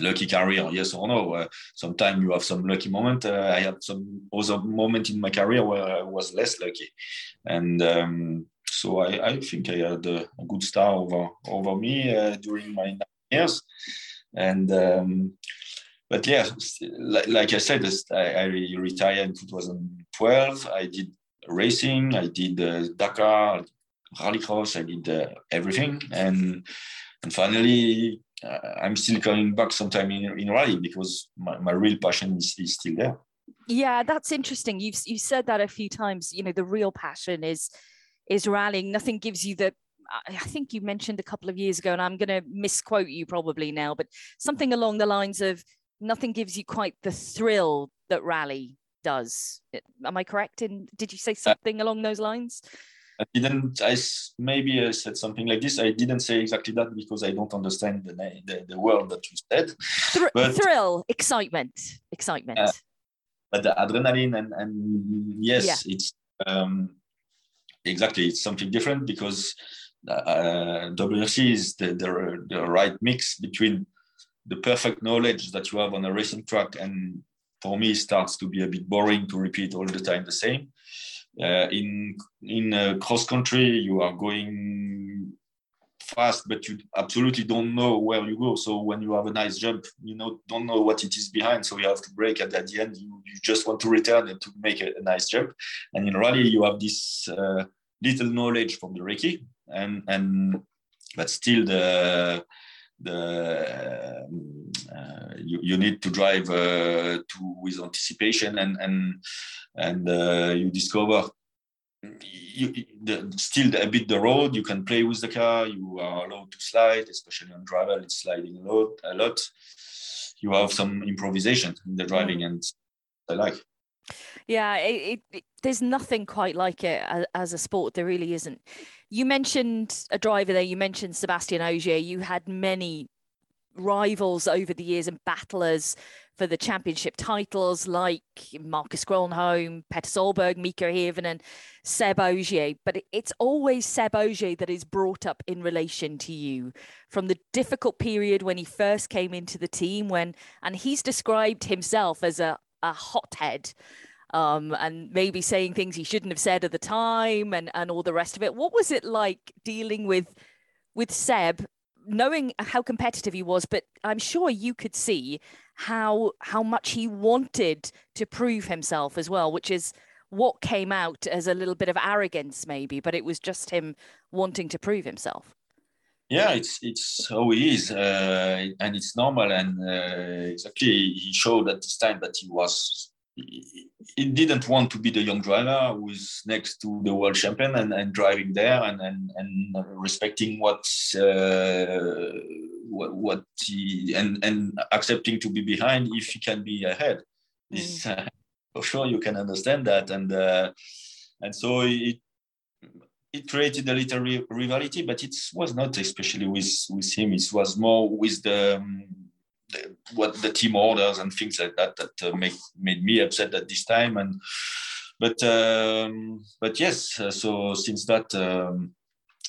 lucky career yes or no uh, sometimes you have some lucky moment uh, i had some other moment in my career where i was less lucky and um, so I, I think I had a, a good star over over me uh, during my years, and um, but yeah, like, like I said, I, I, retired in 2012. I did racing, I did uh, Dakar, rallycross, I did uh, everything, and and finally. Uh, I'm still coming back sometime in, in rally because my, my real passion is, is still there. Yeah, that's interesting. You've you've said that a few times. You know, the real passion is is rallying. Nothing gives you the I think you mentioned a couple of years ago, and I'm going to misquote you probably now, but something along the lines of nothing gives you quite the thrill that rally does. Am I correct? In did you say something uh, along those lines? I didn't. I maybe I said something like this. I didn't say exactly that because I don't understand the the, the word that you said. Thr- but, thrill, excitement, excitement. Uh, but the adrenaline and and yes, yeah. it's um, exactly it's something different because uh, WRC is the, the, the right mix between the perfect knowledge that you have on a racing track and for me starts to be a bit boring to repeat all the time the same in in uh, cross country you are going fast, but you absolutely don't know where you go. So when you have a nice jump, you know don't know what it is behind, so you have to brake. At, at the end, you, you just want to return and to make a, a nice jump. And in rally, you have this uh, little knowledge from the recce, and and but still the the uh, you, you need to drive uh, to with anticipation and and and uh, you discover you, the, still a bit the road you can play with the car you are allowed to slide especially on gravel it's sliding a lot a lot. You have some improvisation in the driving and i like yeah it, it, there's nothing quite like it as, as, a sport there really isn't you mentioned a driver there you mentioned Sébastien Ogier you had many rivals over the years and battlers for the championship titles like Marcus Grönholm, Petter Solberg, Mikko Hirvonen, and Seb Ogier. But it's always Seb Ogier that is brought up in relation to you from the difficult period when he first came into the team when and he's described himself as a, a hothead. Um, and maybe saying things he shouldn't have said at the time and, and all the rest of it. What was it like dealing with with Seb knowing how competitive he was, but I'm sure you could see how how much he wanted to prove himself as well, which is what came out as a little bit of arrogance, maybe, but it was just him wanting to prove himself. Yeah, it's it's how he is, uh, and it's normal. And uh, exactly, he showed at this time that he was he didn't want to be the young driver who is next to the world champion and, and driving there and, and, and respecting what, uh, what, what he and, and accepting to be behind if he can be ahead. Mm. <laughs> For sure, you can understand that. And, uh, and so it, it created a little rivalry, but it was not especially with, with him. It was more with the, um, what the team orders and things like that that uh, make, made me upset at this time and but um, but yes uh, so since that um,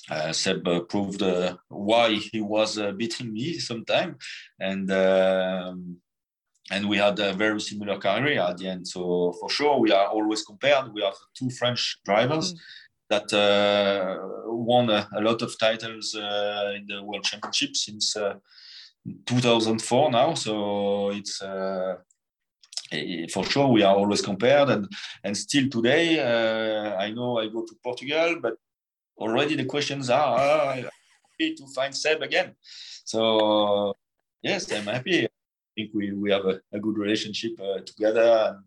uh, Seb proved uh, why he was uh, beating me sometime and um, and we had a very similar career at the end so for sure we are always compared we are two French drivers mm. That won a, a, lot of titles in the World Championship since 2004 now, so it's uh, eh, for sure we are always compared, and and still today uh, I know I go to Portugal, but already the questions are uh, happy to find Seb again. So yes, I'm happy. I think we, we have a, a good relationship uh, together, and,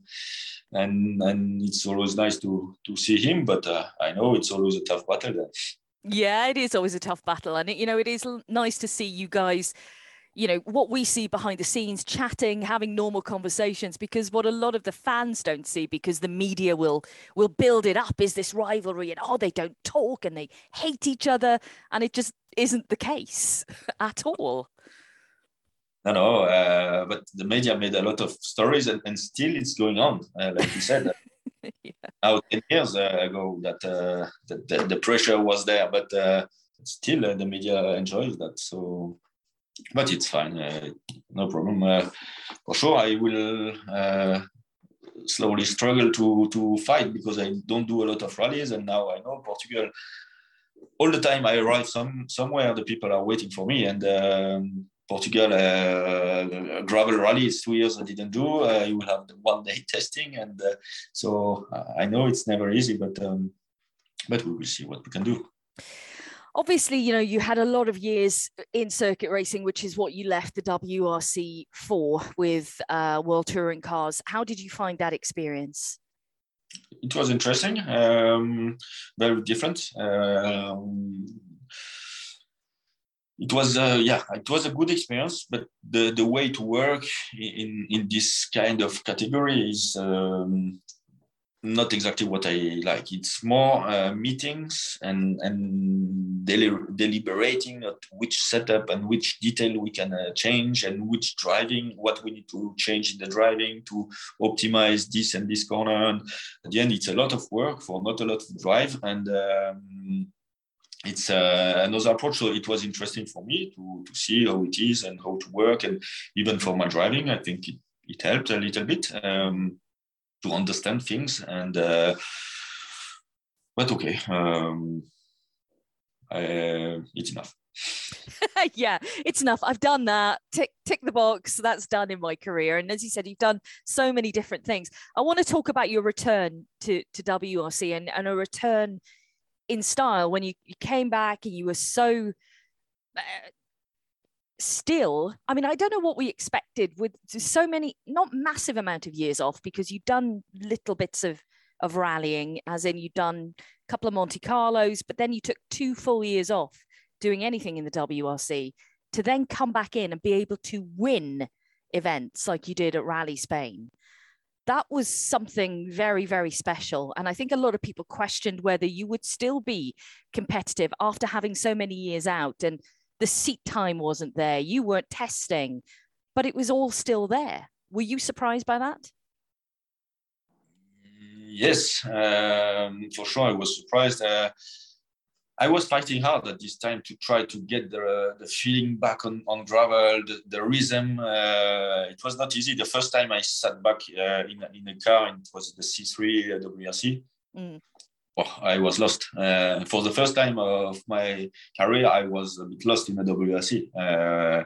and and it's always nice to to see him. But uh, I know it's always a tough battle. There. Yeah, it is always a tough battle, and it, you know it is nice to see you guys you know what we see behind the scenes chatting having normal conversations because what a lot of the fans don't see because the media will will build it up is this rivalry and oh they don't talk and they hate each other and it just isn't the case <laughs> at all no no uh, but the media made a lot of stories and, and still it's going on uh, like you said yeah. <laughs> <laughs> now 10 years uh, ago that, uh, that the, the, pressure was there but uh, still uh, the media enjoys that so but it's fine, uh, no problem. Uh, for sure, I will uh, slowly struggle to to fight because I don't do a lot of rallies, and now I know Portugal. All the time I arrive some somewhere, the people are waiting for me, and um, Portugal uh, gravel rallies two years I didn't do. Uh, you will have the one day <laughs> testing, and uh, so I know it's never easy, but um, but we will see what we can do obviously, you know, you had a lot of years in circuit racing, which is what you left the WRC for with uh, World Touring Cars. How did you find that experience? It was interesting, um, very different. Um, it was uh, yeah it was a good experience but the the way to work in in this kind of category is um, not exactly what I like. It's more uh, meetings and and deli- deliberating at which setup and which detail we can uh, change and which driving, what we need to change in the driving to optimize this and this corner. And at the end, it's a lot of work for not a lot of drive and. Um, it's uh, another approach. So it was interesting for me to, to see how it is and how to work. And even for my driving, I think it, it helped a little bit. Um, to understand things and uh, but okay um, uh, it's enough. <laughs> yeah, it's enough. I've done that. Tick tick the box. That's done in my career. And as you said, you've done so many different things. I want to talk about your return to to WRC and, and a return in style when you, you came back and you were so uh, still i mean i don't know what we expected with so many not massive amount of years off because you've done little bits of of rallying as in you've done a couple of monte carlos but then you took two full years off doing anything in the wrc to then come back in and be able to win events like you did at rally spain that was something very very special and i think a lot of people questioned whether you would still be competitive after having so many years out and the seat time wasn't there, you weren't testing, but it was all still there. Were you surprised by that? Yes, um, for sure. I was surprised. Uh, I was fighting hard at this time to try to get the, the feeling back on, on gravel, the, the rhythm. Uh, it was not easy. The first time I sat back uh, in, in a car, and it was the C3 WRC. Mm oh, I was lost. Uh, for the first time of my career, I was a bit lost in the WRC. Uh,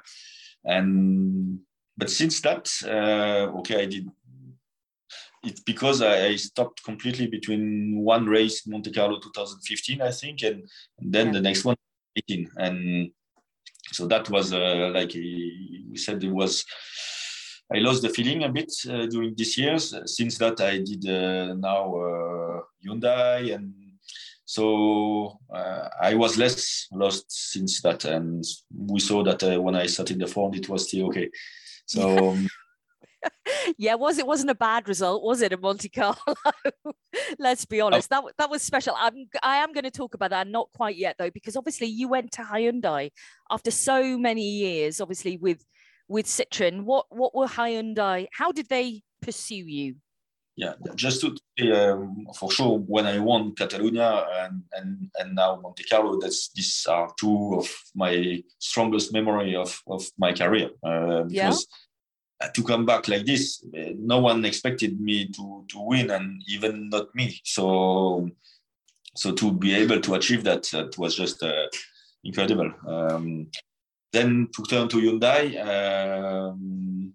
and but since that, uh, okay, I did. It's because I, stopped completely between one race, Monte Carlo 2015, I think, and, and then yeah. the next one, 18, and so that was uh, like we said, it was I lost the feeling a bit uh, during these years. Since that, I did uh, now uh, Hyundai, and so uh, I was less lost since that. And we saw that uh, when I started the phone, it was still okay. So. <laughs> Yeah, was it wasn't a bad result, was it, in Monte Carlo? <laughs> Let's be honest. Oh. That that was special. I'm I am going to talk about that, not quite yet though, because obviously you went to Hyundai after so many years, obviously with with Citroen. What what were Hyundai? How did they pursue you? Yeah, just to um, for sure, when I won Catalonia and, and and now Monte Carlo, that's these are two of my strongest memory of, of my career. Uh, because yeah. To come back like this, no one expected me to to win, and even not me. So so to be able to achieve that, that was just uh, incredible. Um, then to turn to Hyundai. Um,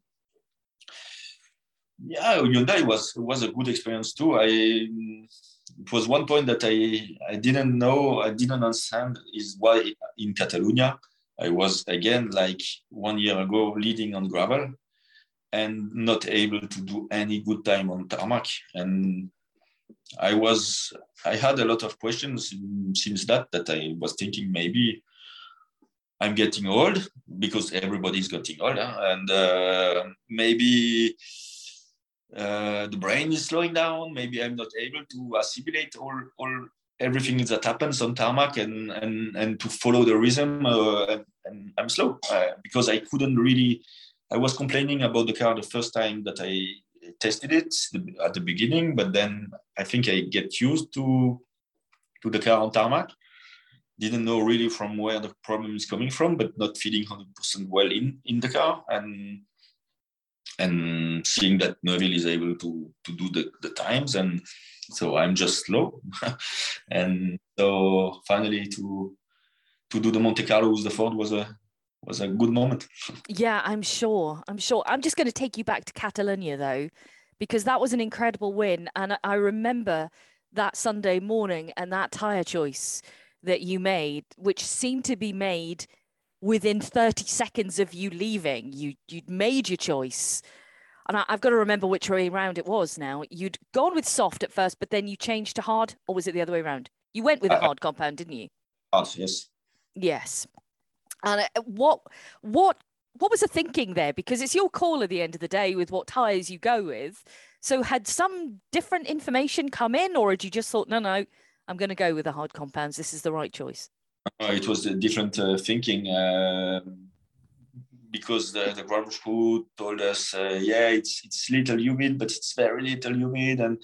yeah, Hyundai was was a good experience too. I it was one point that I I didn't know I didn't understand is why in Catalonia I was again like one year ago leading on gravel and not able to do any good time on tarmac and I was I had a lot of questions since that that I was thinking maybe I'm getting old because everybody's getting old, huh? and uh, maybe uh, the brain is slowing down. Maybe I'm not able to assimilate all, all everything that happens on tarmac and and and to follow the rhythm. Uh, and I'm slow uh, because I couldn't really. I was complaining about the car the first time that I tested it at the beginning, but then I think I get used to to the car on tarmac. Didn't know really from where the problem is coming from, but not feeling 100% well in, in the car. And and seeing that Neuville is able to to do the, the times and so I'm just slow. <laughs> And so finally to to do the Monte Carlo with the Ford was a was a good moment. yeah, I'm sure. I'm sure. I'm just going to take you back to Catalonia though, because that was an incredible win, and I remember that Sunday morning and that tire choice that you made, which seemed to be made within 30 seconds of you leaving. You you'd made your choice. And I, have got to remember which way around it was now. You'd gone with soft at first, but then you changed to hard, or was it the other way around? You went with a uh, hard compound, didn't you? Hard, yes. Yes. And uh, what what what was the thinking there? Because it's your call at the end of the day with what tires you go with. So had some different information come in, or had you just thought, no, no, I'm going to go with the hard compounds. This is the right choice. Uh, it was a different uh, thinking uh, because the, the gravel crew told us, uh, yeah, it's it's little humid, but it's very little humid, and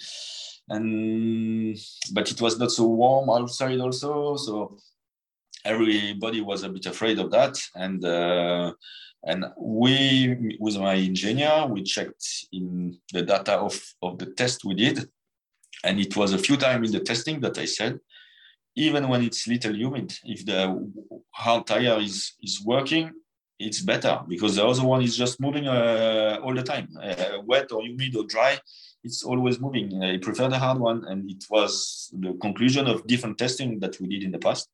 and but it was not so warm outside also. So everybody was a bit afraid of that, and uh, and we with my engineer we checked in the data of of the test we did and it was a few times in the testing that I said, even when it's little humid, if the hard tire is is working, it's better because the other one is just moving uh, all the time, uh, wet or humid or dry. It's always moving. I prefer the hard one, and it was the conclusion of different testing that we did in the past.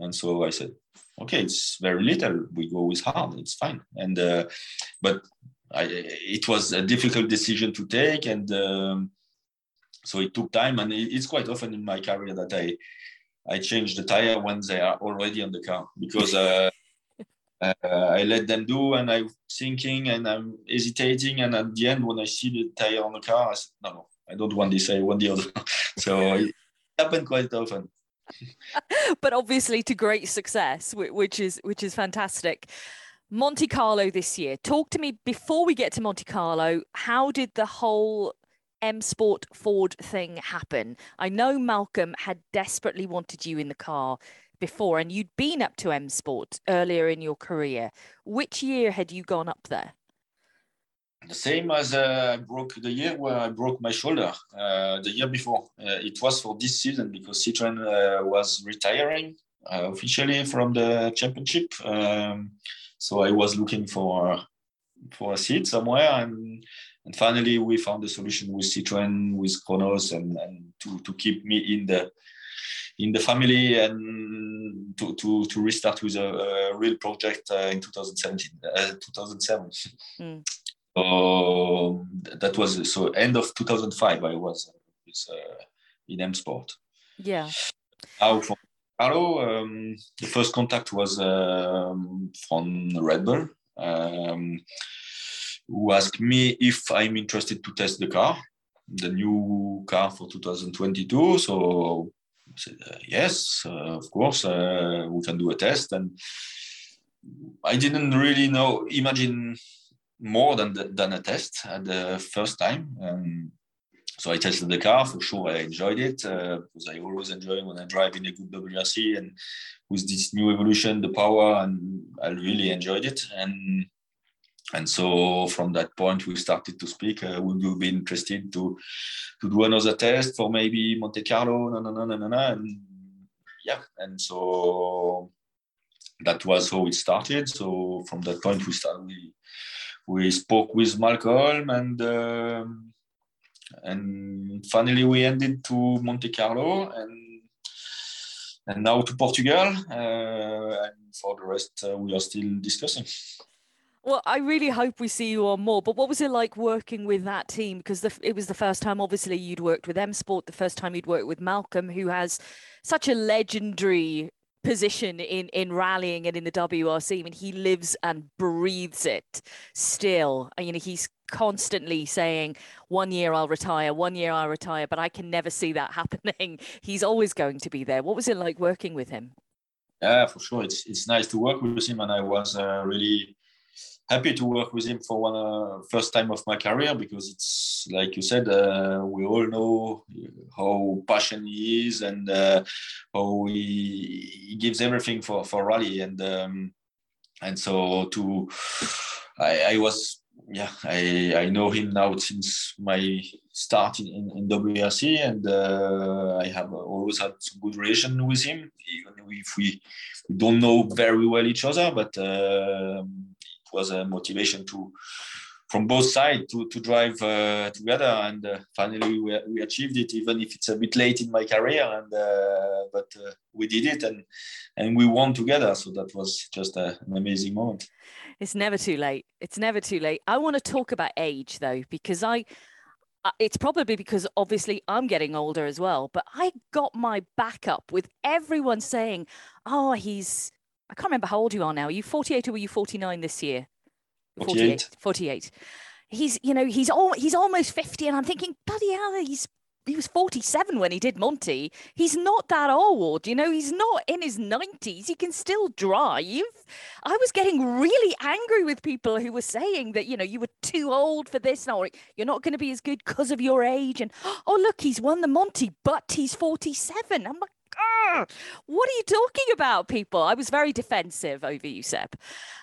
And so I said, okay, it's very little. We go with hard. It's fine. And uh, but I, it was a difficult decision to take, and um, so it took time. And it's quite often in my career that I I change the tire when they are already on the car because uh, <laughs> uh, I let them do and I'm thinking and I'm hesitating. And at the end, when I see the tire on the car, I said, no, no, I don't want this, I want the other. <laughs> so it happened quite often. But obviously to great success, which is which is fantastic. Monte Carlo this year. Talk to me before we get to Monte Carlo. How did the whole M Sport Ford thing happen? I know Malcolm had desperately wanted you in the car before, and you'd been up to M Sport earlier in your career. Which year had you gone up there? The same as uh, I broke the year where I broke my shoulder. Uh, the year before, uh, it was for this season because Citroen uh, was retiring uh, officially from the championship. Um, so I was looking for for a seat somewhere, and and finally we found a solution with Citroen, with Kronos, and, and to to keep me in the in the family and to, to, to restart with a, a real project uh, in 2017, uh, 2007. Mm. So that was so end of 2005. I was with, uh, in M Sport. Yeah. Now from Carlo, um, the first contact was um, from Red Bull, um, who asked me if I'm interested to test the car, the new car for 2022. So I said, uh, yes, uh, of course, uh, we can do a test. And I didn't really know, imagine more than, the, than a test at the first time. Um, so I tested the car for sure. I enjoyed it uh, because I always enjoy when I drive in a good WRC and with this new evolution, the power, and I really enjoyed it. And and so from that point we started to speak uh, would you be interested to to do another test for maybe monte carlo no no no no no, no. and yeah and so that was how it started so from that point we started we we spoke with malcolm and um, and finally we ended to monte carlo and and now to portugal uh, and for the rest uh, we are still discussing well, I really hope we see you on more. But what was it like working with that team? Because the, it was the first time, obviously, you'd worked with M Sport, the first time you'd worked with Malcolm, who has such a legendary position in in rallying and in the WRC. I mean, he lives and breathes it still. You know, he's constantly saying, "One year I'll retire, one year I'll retire," but I can never see that <laughs> happening. He's always going to be there. What was it like working with him? Yeah, for sure. It's it's nice to work with him, and I was uh, really happy to work with him for one uh, first time of my career because it's like you said uh, we all know how passionate he is and uh, how he, he, gives everything for for rally. And um, and so to I, I was yeah I, I know him now since my start in, in, WRC and uh, I have always had some good relation with him even if we, we don't know very well each other but um, was a motivation to from both sides to, to drive uh, together. And uh, finally we, we achieved it even if it's a bit late in my career. And uh, but uh, we did it and and we won together. So that was just a, an amazing moment. It's never too late. It's never too late. I want to talk about age though because i it's probably because obviously I'm getting older as well, but I got my back up with everyone saying, "Oh, he's I can't remember how old you are now. Are you 48 or were you 49 this year? 48. 48. He's, you know, he's all, he's almost 50 and I'm thinking, bloody hell, he's he was 47 when he did Monty. He's not that old, you know, he's not in his 90s. He can still drive. I was getting really angry with people who were saying that, you know, you were too old for this or oh, you're not going to be as good because of your age. And, oh, look, he's won the Monty, but he's 47. I'm like, what are you talking about, people? I was very defensive over you, Seb.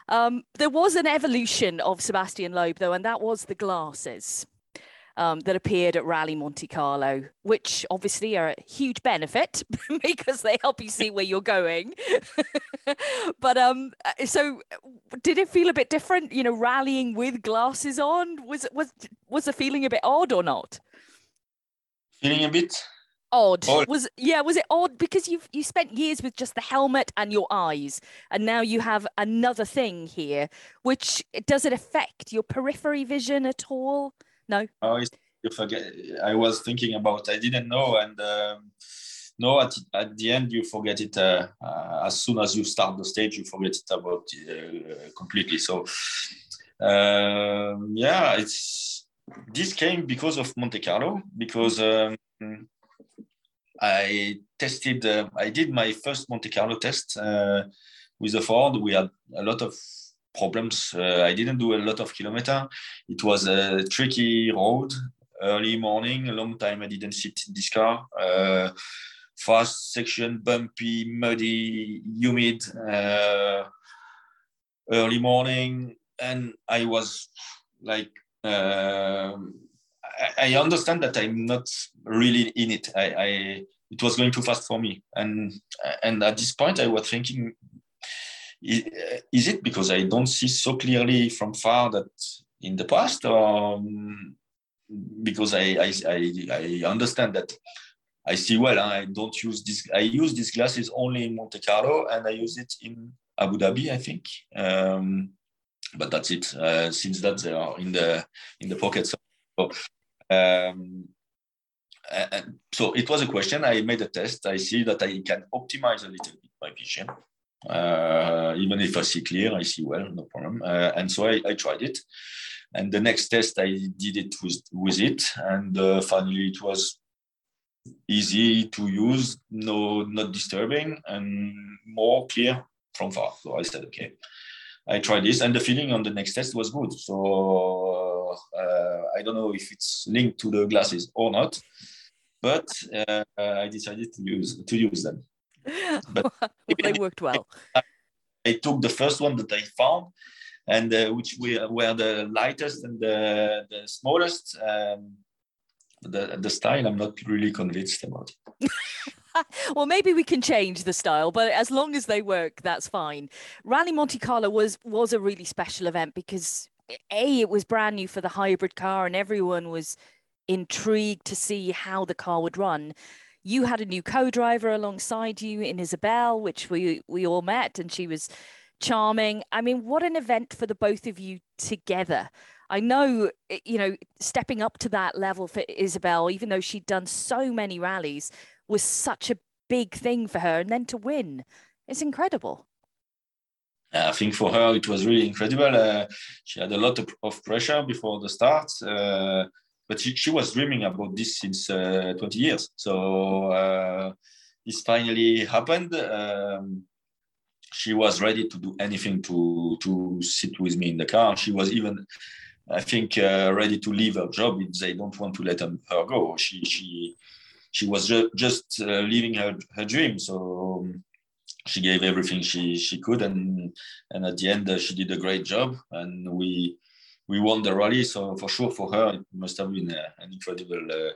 Um, there was an evolution of Sébastien Loeb, though, and that was the glasses. um, that appeared at Rally Monte Carlo, which obviously are a huge benefit <laughs> because they help you see where you're going. <laughs> but um, uh, so did it feel a bit different? You know, rallying with glasses on was was was the feeling a bit odd or not? Feeling a bit odd. odd. Was yeah, was it odd because you've you spent years with just the helmet and your eyes, and now you have another thing here. Which does it affect your periphery vision at all? No. Oh, you forget. I was thinking about. I didn't know, and um, no, at at the end you forget it. Uh, uh, as soon as you start the stage, you forget it about uh, completely. So, um, yeah, it's this came because of Monte Carlo because. Um, I tested. Uh, I did my first Monte Carlo test uh, with the Ford. We had a lot of problems. Uh, I didn't do a lot of kilometer. It was a tricky road, early morning, a long time I didn't sit in this car. Uh, fast section, bumpy, muddy, humid, uh, early morning. And I was like, uh, I, understand that I'm not really in it. I, I it was going too fast for me. And and at this point I was thinking is it because I don't see so clearly from far that in the past, or um, because I, I, I, I, understand that I see well. I don't use this. I use these glasses only in Monte Carlo, and I use it in Abu Dhabi, I think. Um, but that's it. Uh, since that they are in the in the pockets. So, um, and so it was a question. I made a test. I see that I can optimize a little bit my vision. Uh, even if I see clear, I see well, no problem. Uh, and so I, I, tried it. And the next test, I did it with, with it. And uh, finally, it was easy to use, no, not disturbing, and more clear from far. So I said, okay, I tried this. And the feeling on the next test was good. So uh, I don't know if it's linked to the glasses or not, but uh, I decided to use to use them. But <laughs> well, they worked well. I took the first one that I found, and uh, which were, were the lightest and the, the smallest. Um, the the style, I'm not really convinced about it. <laughs> <laughs> well, maybe we can change the style, but as long as they work, that's fine. Rally Monte Carlo was was a really special event because a it was brand new for the hybrid car, and everyone was intrigued to see how the car would run you had a new co-driver alongside you in Isabelle, which we we all met, and she was charming. I mean, what an event for the both of you together. I know, eh, you know, stepping up to that level for Isabelle, even though she'd done so many rallies, was such a big thing for her. And then to win, it's incredible. I think for her, it was really incredible. Uh, she had a lot of, of pressure before the start. Uh, but she, she was dreaming about this since uh, 20 years. So uh, this finally happened. Um, she was ready to do anything to to sit with me in the car. She was even, I think, uh, ready to leave her job if they don't want to let her go. She she she was ju- just uh, living her her dream. So. Um, she gave everything she she could, and and at the end uh, she did a great job. And we we won the rally. So for sure, for her, it must have been a, an incredible uh,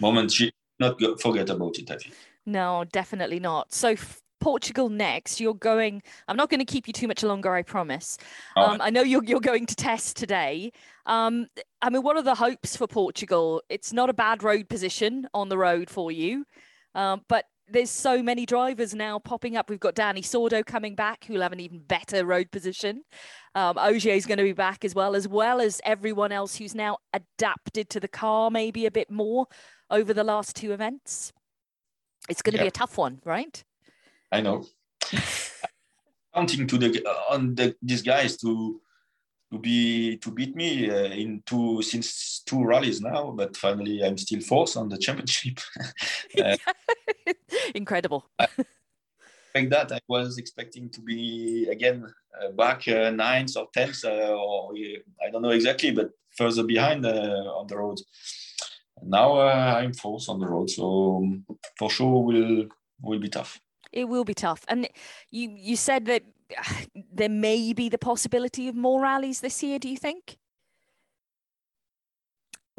moment. She not forget about it. I think. No, definitely not. So Portugal next. You're going. I'm not going to keep you too much longer. I promise. Um, I know you're you're going to test today. Um, I mean, what are the hopes for Portugal? It's not a bad road position on the road for you, um, but there's so many drivers now popping up. We've got Dani Sordo coming back, who'll have an even better road position. Um, Ogier is going to be back as well, as well as everyone else who's now adapted to the car maybe a bit more over the last two events. It's going to be a tough one, right? I know. Counting to the on the, these guys to to be to beat me uh, in two since two rallies now, but finally I'm still fourth on the championship. <laughs> uh, <laughs> Incredible. like that, I was expecting to be again uh, back uh, ninth or tenth, uh, or I don't know exactly, but further behind uh, on the road. Now uh, I'm fourth on the road, so um, for sure will will be tough. It will be tough, and you you said that <sighs> there may be the possibility of more rallies this year. Do you think?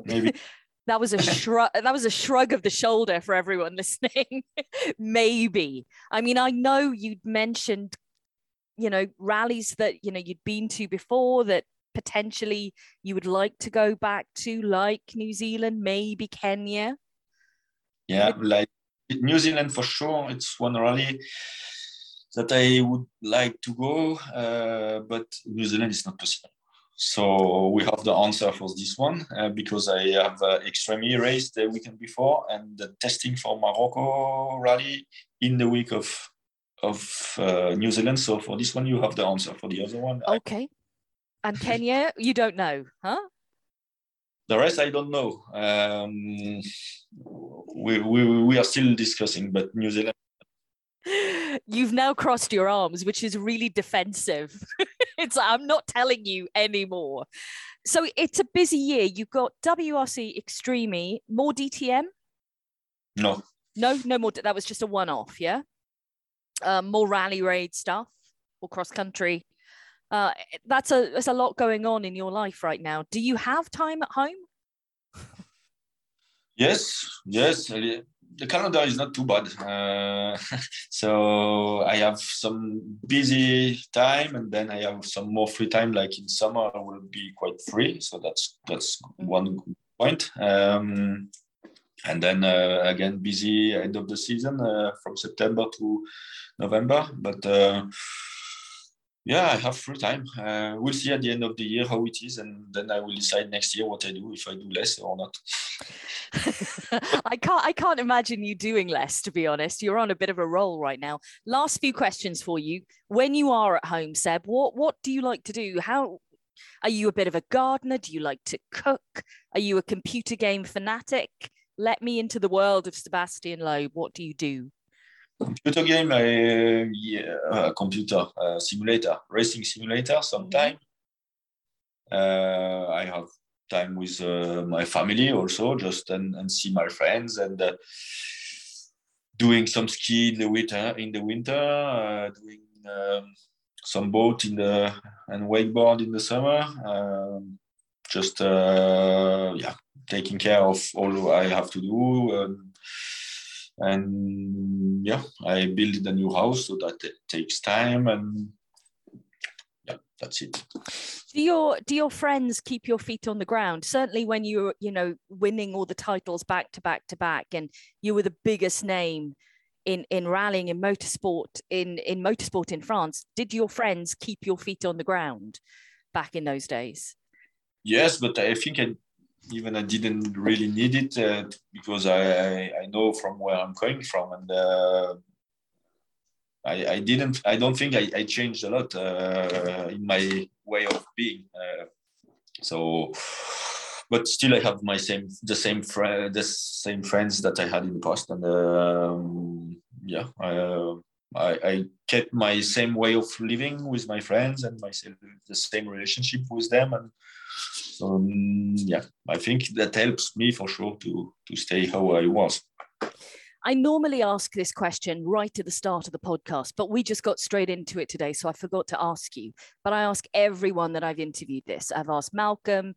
maybe. <laughs> that was a shrug. that was a shrug of the shoulder for everyone <laughs> listening. maybe. I mean, I know you'd mentioned, you know, rallies that you know you'd been to before that potentially you would like to go back to, like New Zealand, maybe Kenya. Yeah, like New Zealand for sure. It's one rally that I would like to go, uh, but New Zealand is not possible. So we have the answer for this one uh, because I have uh, extremely race the weekend before and the testing for Morocco rally in the week of of uh, New Zealand. So for this one, you have the answer. For the other one, okay. I... And Kenya, you don't know, huh? The rest I don't know. Um, we, we we are still discussing, but New Zealand You've now crossed your arms, which is really defensive. <laughs> it's I'm not telling you anymore. So it's a busy year. You've got WRC Extreme, more DTM? No. No, no more. That was just a one-off, yeah. Um, more rally raid stuff or cross country. Uh, that's a there's a lot going on in your life right now. Do you have time at home? <laughs> Yes, yes the calendar is not too bad. Uh, <laughs> so I have some busy time, and then I have some more free time. Like in summer, I will be quite free. So that's that's one point. Um, and then uh, again, busy end of the season uh, from September to November. But uh, yeah, I have free time. Uh, we'll see at the end of the year how it is, and then I will decide next year what I do if I do less or not. <laughs> I can't. I can't imagine you doing less. To be honest, you're on a bit of a roll right now. Last few questions for you. When you are at home, Seb, what what do you like to do? How are you a bit of a gardener? Do you like to cook? Are you a computer game fanatic? Let me into the world of Sébastien Loeb. What do you do? Computer game, uh, yeah, uh, computer uh, simulator, racing simulator. Sometime mm-hmm. I have time with my family also, just and, and see my friends and doing some ski in the winter. In the winter, doing um, some boat in the and wakeboard in the summer. Um, just uh, yeah, taking care of all I have to do. Um, and yeah i built a new house so that it takes time and yeah that's it. Do your do your friends keep your feet on the ground? Certainly when you're you know winning all the titles back to back to back and you were the biggest name in in rallying in motorsport in in motorsport in france did your friends keep your feet on the ground back in those days? Yes but i think i even I didn't really need it uh, because I, I know from where I'm coming from and uh, I, I didn't I don't think I, I changed a lot uh, in my way of being uh, so but still I have my same the same friend the same friends that I had in the past and um, yeah I, I, I kept my same way of living with my friends and my the same relationship with them and um, yeah, I think that helps me for sure to to stay how I was. I normally ask this question right at the start of the podcast, but we just got straight into it today, so I forgot to ask you. But I ask everyone that I've interviewed this. I've asked Malcolm,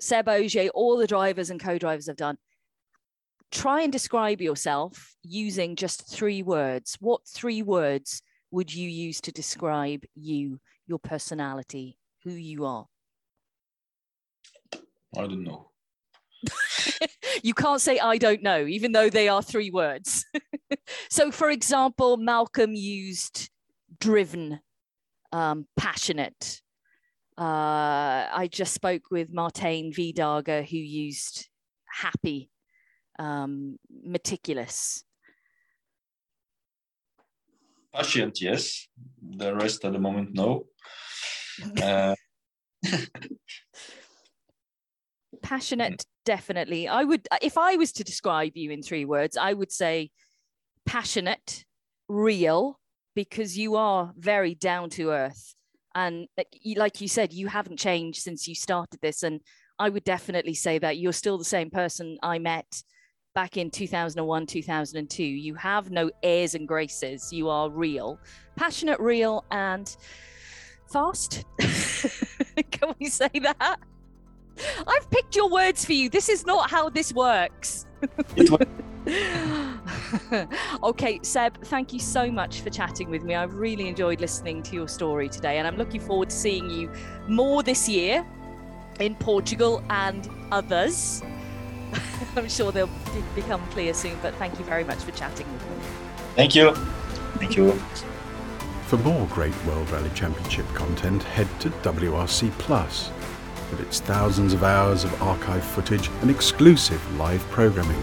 Seb Ogier, all the drivers and co-drivers I've done. Try and describe yourself using just three words. What three words would you use to describe you, your personality, who you are? I don't know. <laughs> you can't say I don't know, even though they are three words. <laughs> so, for example, Malcolm used driven, um, passionate. Uh, I just spoke with Martijn Wydaeghe, who used happy, um, meticulous. Patient, yes. The rest at the moment, no. <laughs> Uh, passionate mm. definitely. I would uh, if i was to describe you in three words i would say passionate real because you are very down to earth. And like you said you haven't changed since you started this. And i would definitely say that you're still the same person i met back in 2001 2002 you have no airs and graces. You are real. Passionate real and fast. <laughs> Can we say that I've picked your words for you. This is not how this works. <laughs> okay, Seb, thank you so much for chatting with me. I've really enjoyed listening to your story today, and I'm looking forward to seeing you more this year in Portugal and others. <laughs> I'm sure they'll become clear soon, but thank you very much for chatting with me. Thank you. Thank you. For more great World Rally Championship content, head to WRC Plus with its thousands of hours of archive footage and exclusive live programming,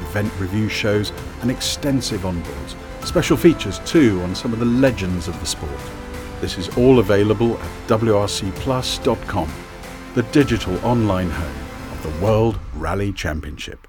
event review shows, and extensive onboards. Special features too on some of the legends of the sport. This is all available at WRCPlus.com, the digital online home of the World Rally Championship.